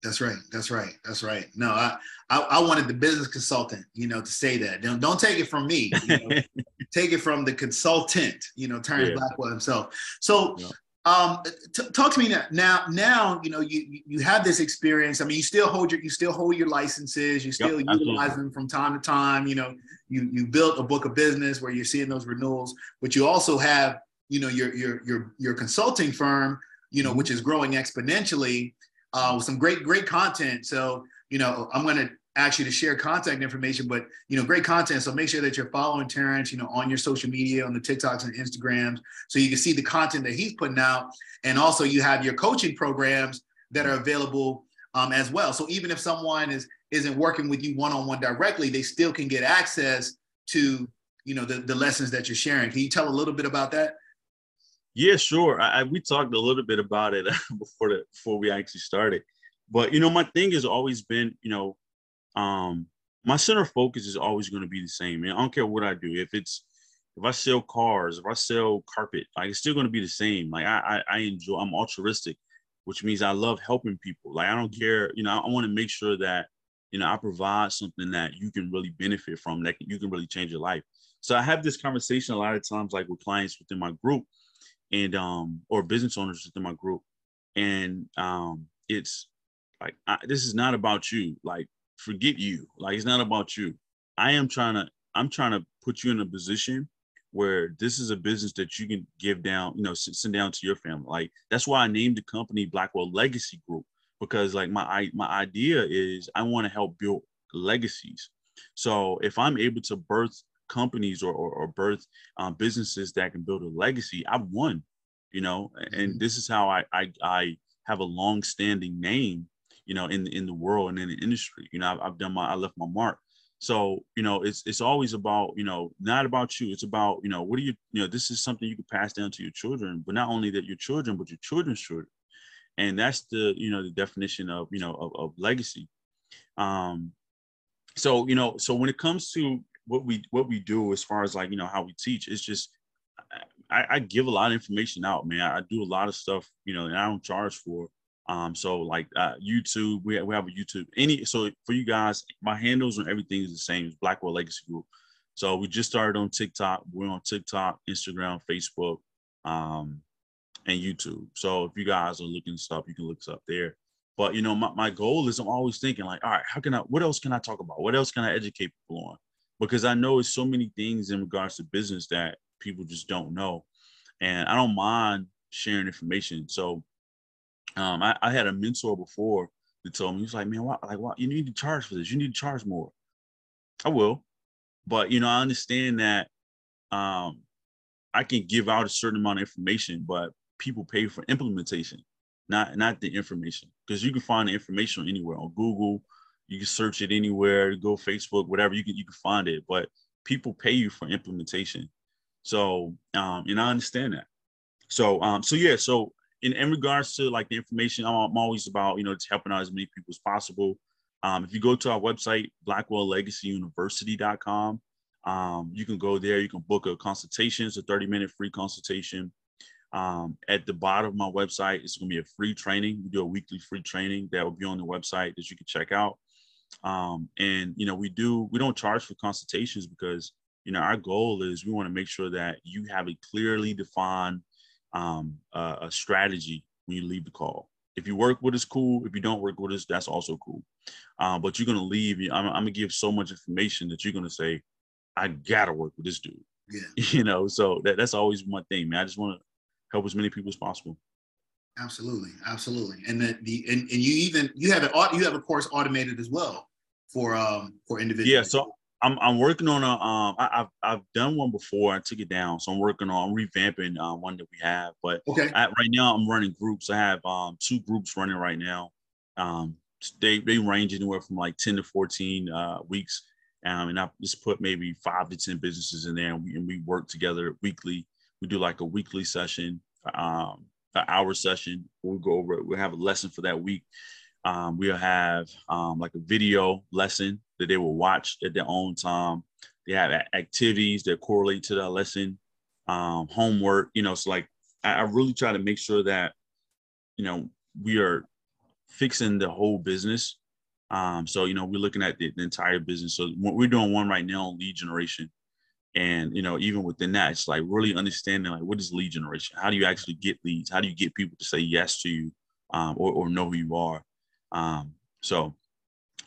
That's right. That's right. That's right. No, I, I, I wanted the business consultant, you know, to say that. Don't don't take it from me. You know? take it from the consultant, you know, Terrence yeah. Blackwell himself. So yeah. Um, t- talk to me now. Now, now you know you you have this experience. I mean, you still hold your you still hold your licenses. You still yep, utilize absolutely. them from time to time. You know, you you built a book of business where you're seeing those renewals, but you also have you know your your your your consulting firm. You know, mm-hmm. which is growing exponentially uh, with some great great content. So you know, I'm going to ask you to share contact information, but you know, great content. So make sure that you're following Terrence, you know, on your social media, on the TikToks and Instagrams, so you can see the content that he's putting out. And also you have your coaching programs that are available um, as well. So even if someone is isn't working with you one-on-one directly, they still can get access to, you know, the, the lessons that you're sharing. Can you tell a little bit about that? Yeah, sure. I, I we talked a little bit about it before the before we actually started. But you know, my thing has always been, you know, um, my center focus is always going to be the same. Man, I don't care what I do. If it's if I sell cars, if I sell carpet, like it's still going to be the same. Like I, I, I enjoy. I'm altruistic, which means I love helping people. Like I don't care. You know, I want to make sure that you know I provide something that you can really benefit from, that you can really change your life. So I have this conversation a lot of times, like with clients within my group, and um, or business owners within my group, and um, it's like I, this is not about you. Like forget you. Like it's not about you. I am trying to I'm trying to put you in a position where this is a business that you can give down, you know, send down to your family. Like that's why I named the company Blackwell Legacy Group because like my my idea is I want to help build legacies. So if I'm able to birth companies or, or, or birth um, businesses that can build a legacy, I've won, you know, and mm-hmm. this is how I, I, I have a long standing name you know, in in the world and in the industry. You know, I've, I've done my, I left my mark. So, you know, it's it's always about, you know, not about you. It's about, you know, what do you, you know, this is something you can pass down to your children, but not only that your children, but your children's children. And that's the, you know, the definition of, you know, of, of legacy. Um, so, you know, so when it comes to what we what we do as far as like, you know, how we teach, it's just I, I give a lot of information out, man. I do a lot of stuff, you know, and I don't charge for. Um, so like uh, YouTube, we have, we have a YouTube. Any so for you guys, my handles and everything is the same. It's Blackwell Legacy Group. So we just started on TikTok. We're on TikTok, Instagram, Facebook, um, and YouTube. So if you guys are looking stuff, you can look stuff there. But you know, my, my goal is I'm always thinking like, all right, how can I what else can I talk about? What else can I educate people on? Because I know it's so many things in regards to business that people just don't know. And I don't mind sharing information. So um, I, I had a mentor before that told me, he was like, man, what like what you need to charge for this, you need to charge more. I will. But you know, I understand that um I can give out a certain amount of information, but people pay for implementation, not not the information. Because you can find the information anywhere on Google, you can search it anywhere, go Facebook, whatever you can you can find it. But people pay you for implementation. So um, and I understand that. So um, so yeah, so in, in regards to like the information, I'm, I'm always about, you know, just helping out as many people as possible. Um, if you go to our website, blackwelllegacyuniversity.com, um, you can go there, you can book a consultation, it's a 30 minute free consultation. Um, at the bottom of my website, it's going to be a free training. We do a weekly free training that will be on the website that you can check out. Um, and you know, we do we don't charge for consultations because you know our goal is we want to make sure that you have a clearly defined um, uh, a strategy when you leave the call. If you work with us, cool. If you don't work with us, that's also cool. Um, but you're gonna leave. I'm, I'm, gonna give so much information that you're gonna say, I gotta work with this dude. Yeah. You know, so that, that's always one thing, man. I just want to help as many people as possible. Absolutely, absolutely. And the, the and, and you even you have it you have a course automated as well for um for individuals. Yeah. So I'm I'm working on a um I, have I've done one before. I took it down, so I'm working on revamping uh, one that we have. But okay, I, right now I'm running groups. I have um two groups running right now. Um, they they range anywhere from like ten to fourteen uh, weeks. Um, and I just put maybe five to ten businesses in there, and we, and we work together weekly. We do like a weekly session, um, an hour session. We'll go over. We'll have a lesson for that week. Um, we'll have um, like a video lesson that they will watch at their own time. They have activities that correlate to that lesson, um, homework. You know, so like I, I really try to make sure that you know we are fixing the whole business. Um, so you know we're looking at the, the entire business. So what we're doing one right now on lead generation, and you know even within that, it's like really understanding like what is lead generation? How do you actually get leads? How do you get people to say yes to you um, or, or know who you are? Um, so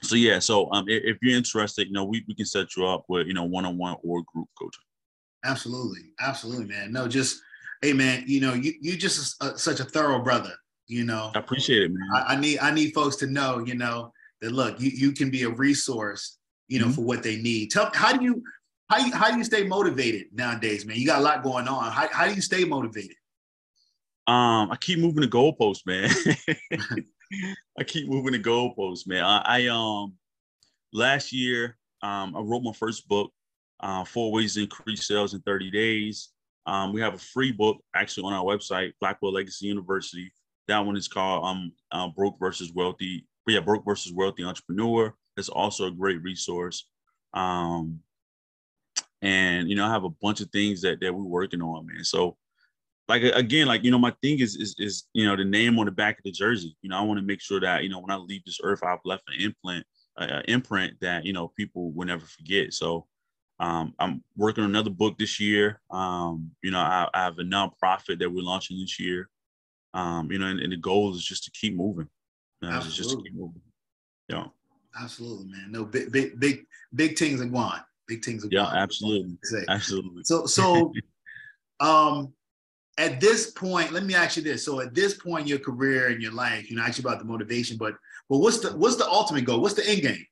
so yeah, so um, if, you're interested, you know, we, we can set you up with you know one-on-one or group coaching. Absolutely, absolutely, man. No, just hey, man, you know, you you just a, such a thorough brother. You know, I appreciate it, man. I, I, need I need folks to know, you know, that look, you you can be a resource, you know, mm-hmm. for what they need. Tell how do you how you how do you stay motivated nowadays, man? You got a lot going on. How how do you stay motivated? Um, I keep moving the goalposts, man. I keep moving the goalposts, man. I, I um last year um I wrote my first book, uh, Four Ways to Increase Sales in 30 Days. Um, we have a free book actually on our website, Blackwell Legacy University. That one is called um uh, Broke versus Wealthy. Yeah, Broke versus Wealthy Entrepreneur. It's also a great resource. Um, and you know, I have a bunch of things that that we're working on, man. So like again, like you know, my thing is is is you know the name on the back of the jersey. You know, I want to make sure that you know when I leave this earth, I've left an imprint, uh, imprint that you know people will never forget. So um, I'm working on another book this year. Um, you know, I, I, have a nonprofit that we're launching this year. Um, you know, and, and, the goal is just to keep moving. You know, just to keep moving. Yeah. Absolutely, man. No big, big, big, big things are going. Big things yeah, absolutely, absolutely. So, so, um, at this point, let me ask you this. So at this point in your career and your life, you know, actually about the motivation, but but what's the what's the ultimate goal? What's the end game?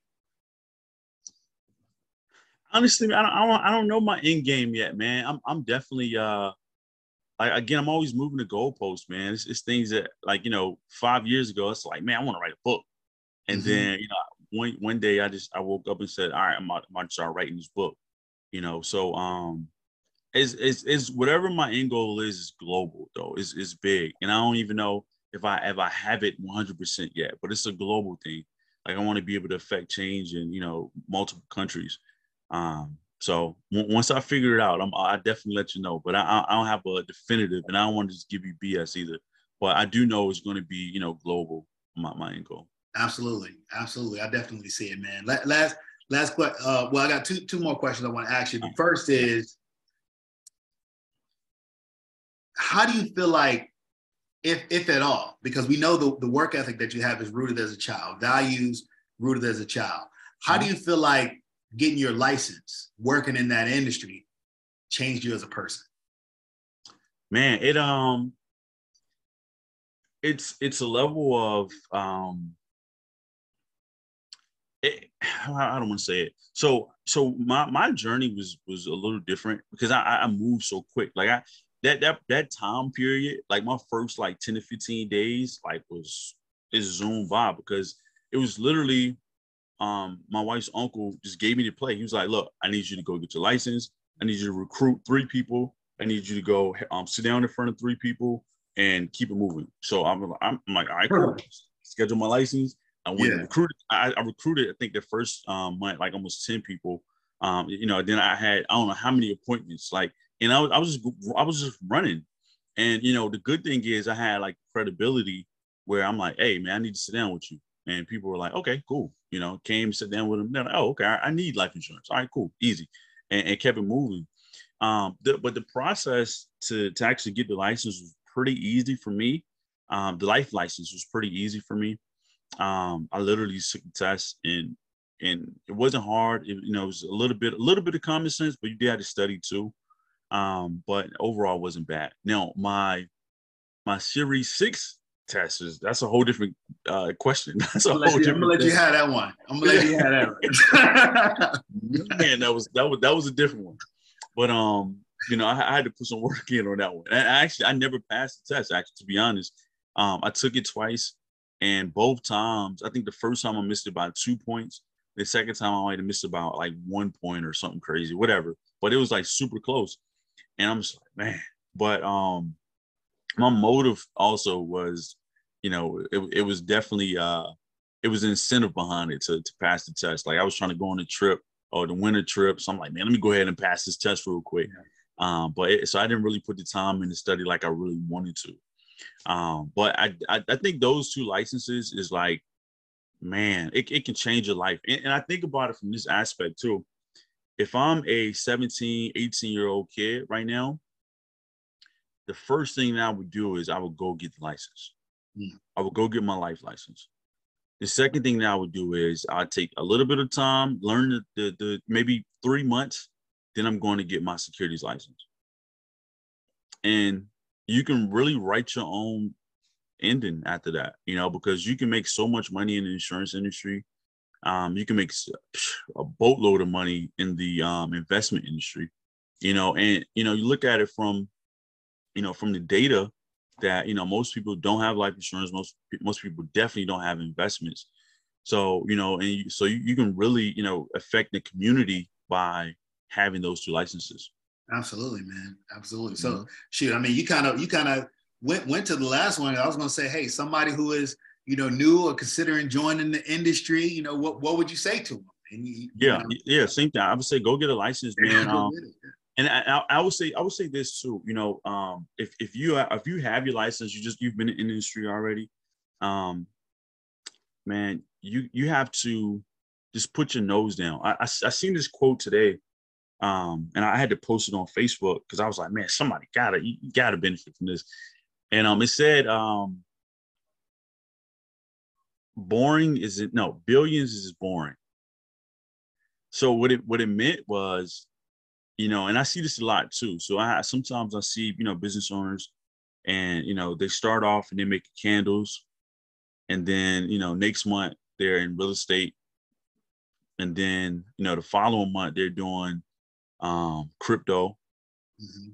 Honestly, I don't, I don't, I don't know my end game yet, man. I'm I'm definitely uh like again, I'm always moving the goalpost, man. It's, it's, things that like you know, five years ago, it's like, man, I want to write a book, and mm-hmm. then you know, one one day I just I woke up and said, all right, I'm about, I'm about to start writing this book, you know. So um, is is is whatever my end goal is is global though. Is is big, and I don't even know if I if I have it 100 percent yet. But it's a global thing. Like I want to be able to affect change in you know multiple countries. Um, so w- once I figure it out, I'm I definitely let you know. But I I don't have a definitive, and I don't want to just give you BS either. But I do know it's going to be you know global. My my end goal. Absolutely, absolutely. I definitely see it, man. Last last question. Uh, well, I got two two more questions I want to ask you. The first is how do you feel like if if at all, because we know the, the work ethic that you have is rooted as a child, values rooted as a child. How do you feel like getting your license, working in that industry, changed you as a person? Man, it um it's it's a level of um I don't want to say it. So so my my journey was was a little different because I I moved so quick. Like I that that that time period, like my first like 10 to 15 days, like was is Zoom vibe because it was literally um my wife's uncle just gave me the play. He was like, look, I need you to go get your license. I need you to recruit three people. I need you to go um sit down in front of three people and keep it moving. So I'm I'm, I'm like, all right, cool. Schedule my license. I went yeah. recruited. I, I, recruited. I think the first um, month, like almost ten people. Um, you know, then I had I don't know how many appointments. Like, and I was I was just I was just running, and you know the good thing is I had like credibility where I'm like, hey man, I need to sit down with you, and people were like, okay, cool. You know, came sit down with them. They're like, oh, okay, I, I need life insurance. All right, cool, easy, and, and kept it moving. Um, the, but the process to to actually get the license was pretty easy for me. Um, the life license was pretty easy for me. Um, I literally took the test and and it wasn't hard. It, you know, it was a little bit a little bit of common sense, but you did have to study too. Um, but overall wasn't bad. Now my my series six test is that's a whole different uh, question. That's a I'm whole you, different. I'm gonna let you have that one. I'm gonna let you have that one. Man, that was that was that was a different one. But um, you know, I, I, had to put some work in on that one. And actually, I never passed the test. Actually, to be honest, um, I took it twice, and both times, I think the first time I missed it by two points. The second time I might have missed about like one point or something crazy, whatever. But it was like super close, and I'm just like, man. But um, my motive also was, you know, it, it was definitely uh, it was incentive behind it to to pass the test. Like I was trying to go on a trip or the winter trip, so I'm like, man, let me go ahead and pass this test real quick. Um, but it, so I didn't really put the time in the study like I really wanted to. Um, but I, I, I think those two licenses is like, man, it, it can change your life. And, and I think about it from this aspect too. If I'm a 17, 18 year old kid right now, the first thing that I would do is I would go get the license. Mm. I would go get my life license. The second thing that I would do is I'd take a little bit of time, learn the, the, the maybe three months then I'm going to get my securities license. And you can really write your own ending after that, you know, because you can make so much money in the insurance industry. Um, you can make a boatload of money in the um, investment industry, you know, and you know, you look at it from, you know, from the data that you know most people don't have life insurance. Most most people definitely don't have investments. So you know, and you, so you, you can really you know affect the community by having those two licenses. Absolutely, man. Absolutely. So mm-hmm. shoot, I mean, you kind of you kind of went went to the last one. I was gonna say, hey, somebody who is you know new or considering joining the industry, you know, what what would you say to them? You, yeah, know, yeah, same thing. I would say go get a license, man. Um, and I, I, would say I would say this too. You know, um, if if you if you have your license, you just you've been in the industry already, um, man, you you have to just put your nose down. I I, I seen this quote today um, and I had to post it on Facebook because I was like, man, somebody gotta you, gotta benefit from this. And um, it said, um, boring is it no billions is boring. So what it what it meant was, you know, and I see this a lot too. So I sometimes I see you know business owners, and you know they start off and they make candles, and then you know next month they're in real estate, and then you know the following month they're doing um, crypto, mm-hmm.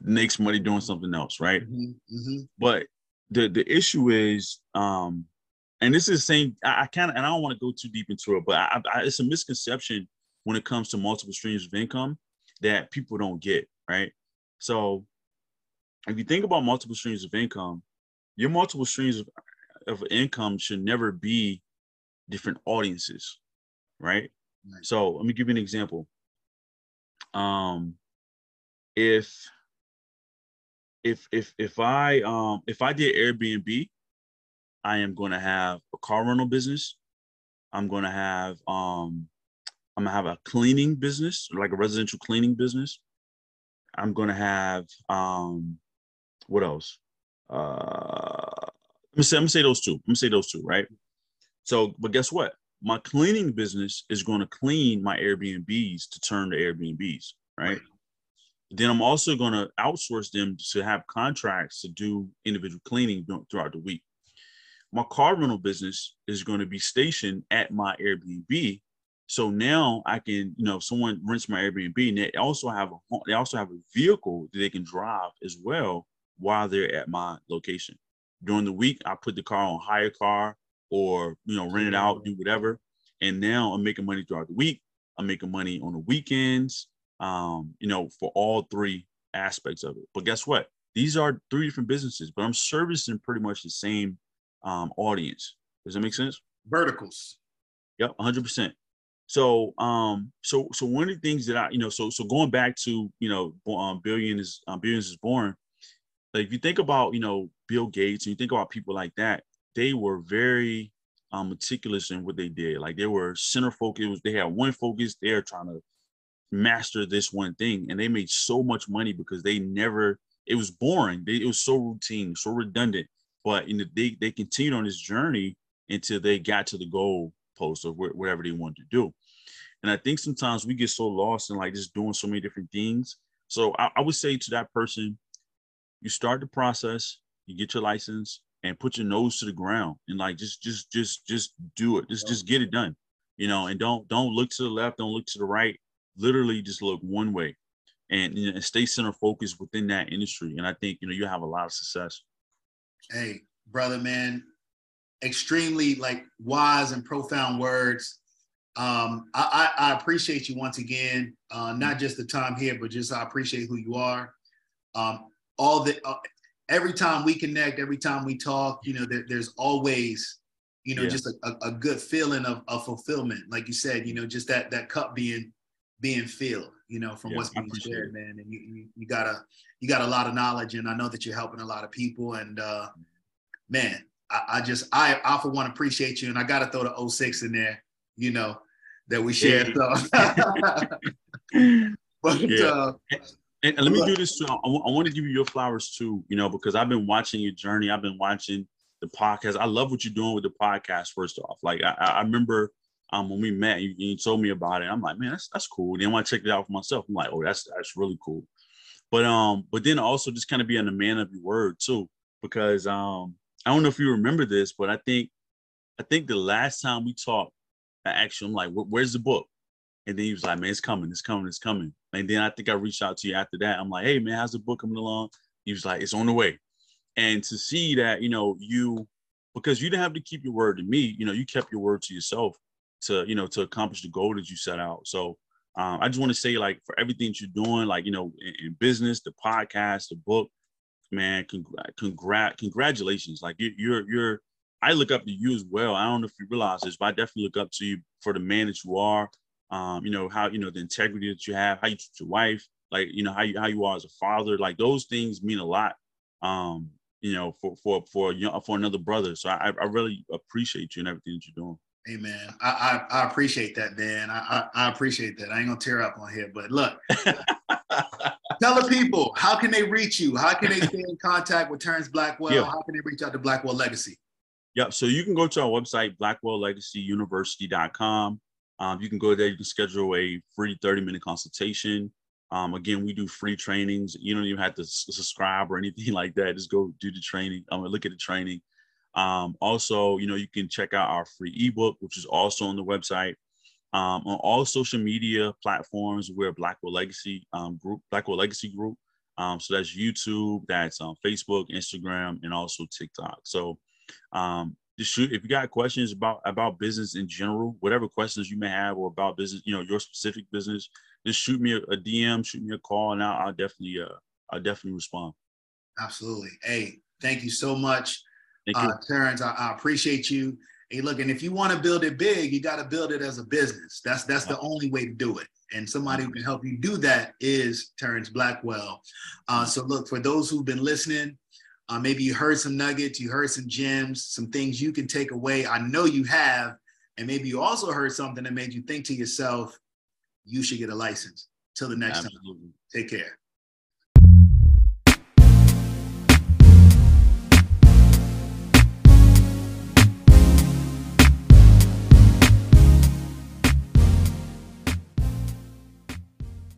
makes money doing something else, right? Mm-hmm. Mm-hmm. But the the issue is, um, and this is the same. I, I kind of, and I don't want to go too deep into it, but I, I, it's a misconception when it comes to multiple streams of income that people don't get, right? So, if you think about multiple streams of income, your multiple streams of, of income should never be different audiences, right? right? So, let me give you an example um if if if if I um if I did Airbnb, I am going to have a car rental business. I'm going to have um I'm gonna have a cleaning business, like a residential cleaning business. I'm gonna have um what else? uh, let me say, I'm gonna say those two. I'm gonna say those two, right? So, but guess what? My cleaning business is going to clean my Airbnbs to turn to Airbnbs, right? right. Then I'm also going to outsource them to have contracts to do individual cleaning throughout the week. My car rental business is going to be stationed at my Airbnb. So now I can, you know, if someone rents my Airbnb and they also have a they also have a vehicle that they can drive as well while they're at my location. During the week, I put the car on HyreCar or you know, rent it out, do whatever. And now I'm making money throughout the week. I'm making money on the weekends um, you know, for all three aspects of it. But guess what? These are three different businesses, but I'm servicing pretty much the same um, audience. Does that make sense? Verticals. Yep, 100%. So, um, so, so one of the things that I, you know, so, so going back to, you know, um, billion is, um, billions is born. Like if you think about, you know, Bill Gates and you think about people like that, they were very um, meticulous in what they did. Like they were center focused. They had one focus. They're trying to master this one thing and they made so much money because they never it was boring they, it was so routine so redundant but in the, they, they continued on this journey until they got to the goal post or wh- whatever they wanted to do and i think sometimes we get so lost in like just doing so many different things so I, I would say to that person you start the process you get your license and put your nose to the ground and like just just just just do it just just get it done you know and don't don't look to the left don't look to the right literally just look one way and, you know, stay center focused within that industry. And I think, you know, you'll have a lot of success. Hey, brother, man, extremely like wise and profound words. Um, I, I, I appreciate you once again, uh, not just the time here, but just I appreciate who you are. Um, all the uh, every time we connect, every time we talk, you know, there, there's always, you know, yeah. just a, a, good feeling of, of fulfillment. Like you said, you know, just that that cup being being filled, you know, from yeah, what's being shared, man. And you, you, you got a you got a lot of knowledge, and I know that you're helping a lot of people. And uh, man, I, I just I, I for one appreciate you, and I got to throw the 06 in there, you know, that we shared. So. but yeah. uh, and, and, let me do this too. I, I want to give you your flowers too, you know, because I've been watching your journey. I've been watching the podcast. I love what you're doing with the podcast. First off, like I, I remember um, when we met, you, you, told me about it. I'm like, man, that's that's cool. Then when I checked it out for myself, I'm like, oh, that's that's really cool. But um, but then also just kind of being a man of your word too, because um, I don't know if you remember this, but I think I think the last time we talked, I actually I'm like, where's the book? And then he was like, man, it's coming, it's coming, it's coming. And then I think I reached out to you after that. I'm like, hey man, how's the book coming along? He was like, it's on the way. And to see that, you know, you because you didn't have to keep your word to me, you know, you kept your word to yourself to you know to accomplish the goal that you set out. So um, I just want to say like for everything that you're doing, like you know in, in business, the podcast, the book, man, congr- congrat congratulations. Like you, you're you're I look up to you as well. I don't know if you realize this, but I definitely look up to you for the man that you are. Um, you know how you know the integrity that you have, how you treat your wife, like you know how you how you are as a father. Like those things mean a lot. Um, you know, for for for you for another brother. So I I really appreciate you and everything that you're doing. Hey man, I, I, I appreciate that, Dan. I, I, I appreciate that. I ain't gonna tear up on here, but look, tell the people how can they reach you? How can they stay in contact with Terrence Blackwell? Yeah. How can they reach out to Blackwell Legacy? Yep. So you can go to our website, blackwelllegacyuniversity.com. Um, you can go there. You can schedule a free 30 minute consultation. Um, again, we do free trainings. You don't even have to subscribe or anything like that. Just go do the training. Um, look at the training. Um, also, you know, you can check out our free ebook, which is also on the website. Um, on all social media platforms, we're Blackwell Legacy um, Group, Blackwell Legacy Group. Um, so that's YouTube, that's um, Facebook, Instagram, and also TikTok. So um, just shoot if you got questions about about business in general, whatever questions you may have or about business, you know, your specific business, just shoot me a, a DM, shoot me a call, and I'll, I'll definitely uh, I'll definitely respond. Absolutely. Hey, thank you so much uh, Terrence, I, I, appreciate you. Hey, look, and if you want to build it big, you got to build it as a business. That's that's the only way to do it. And somebody who can help you do that is Terrence Blackwell. Uh, so look, for those who've been listening, uh, maybe you heard some nuggets, you heard some gems, some things you can take away. I know you have. And maybe you also heard something that made you think to yourself, you should get a license. Till the next Absolutely. time. Take care.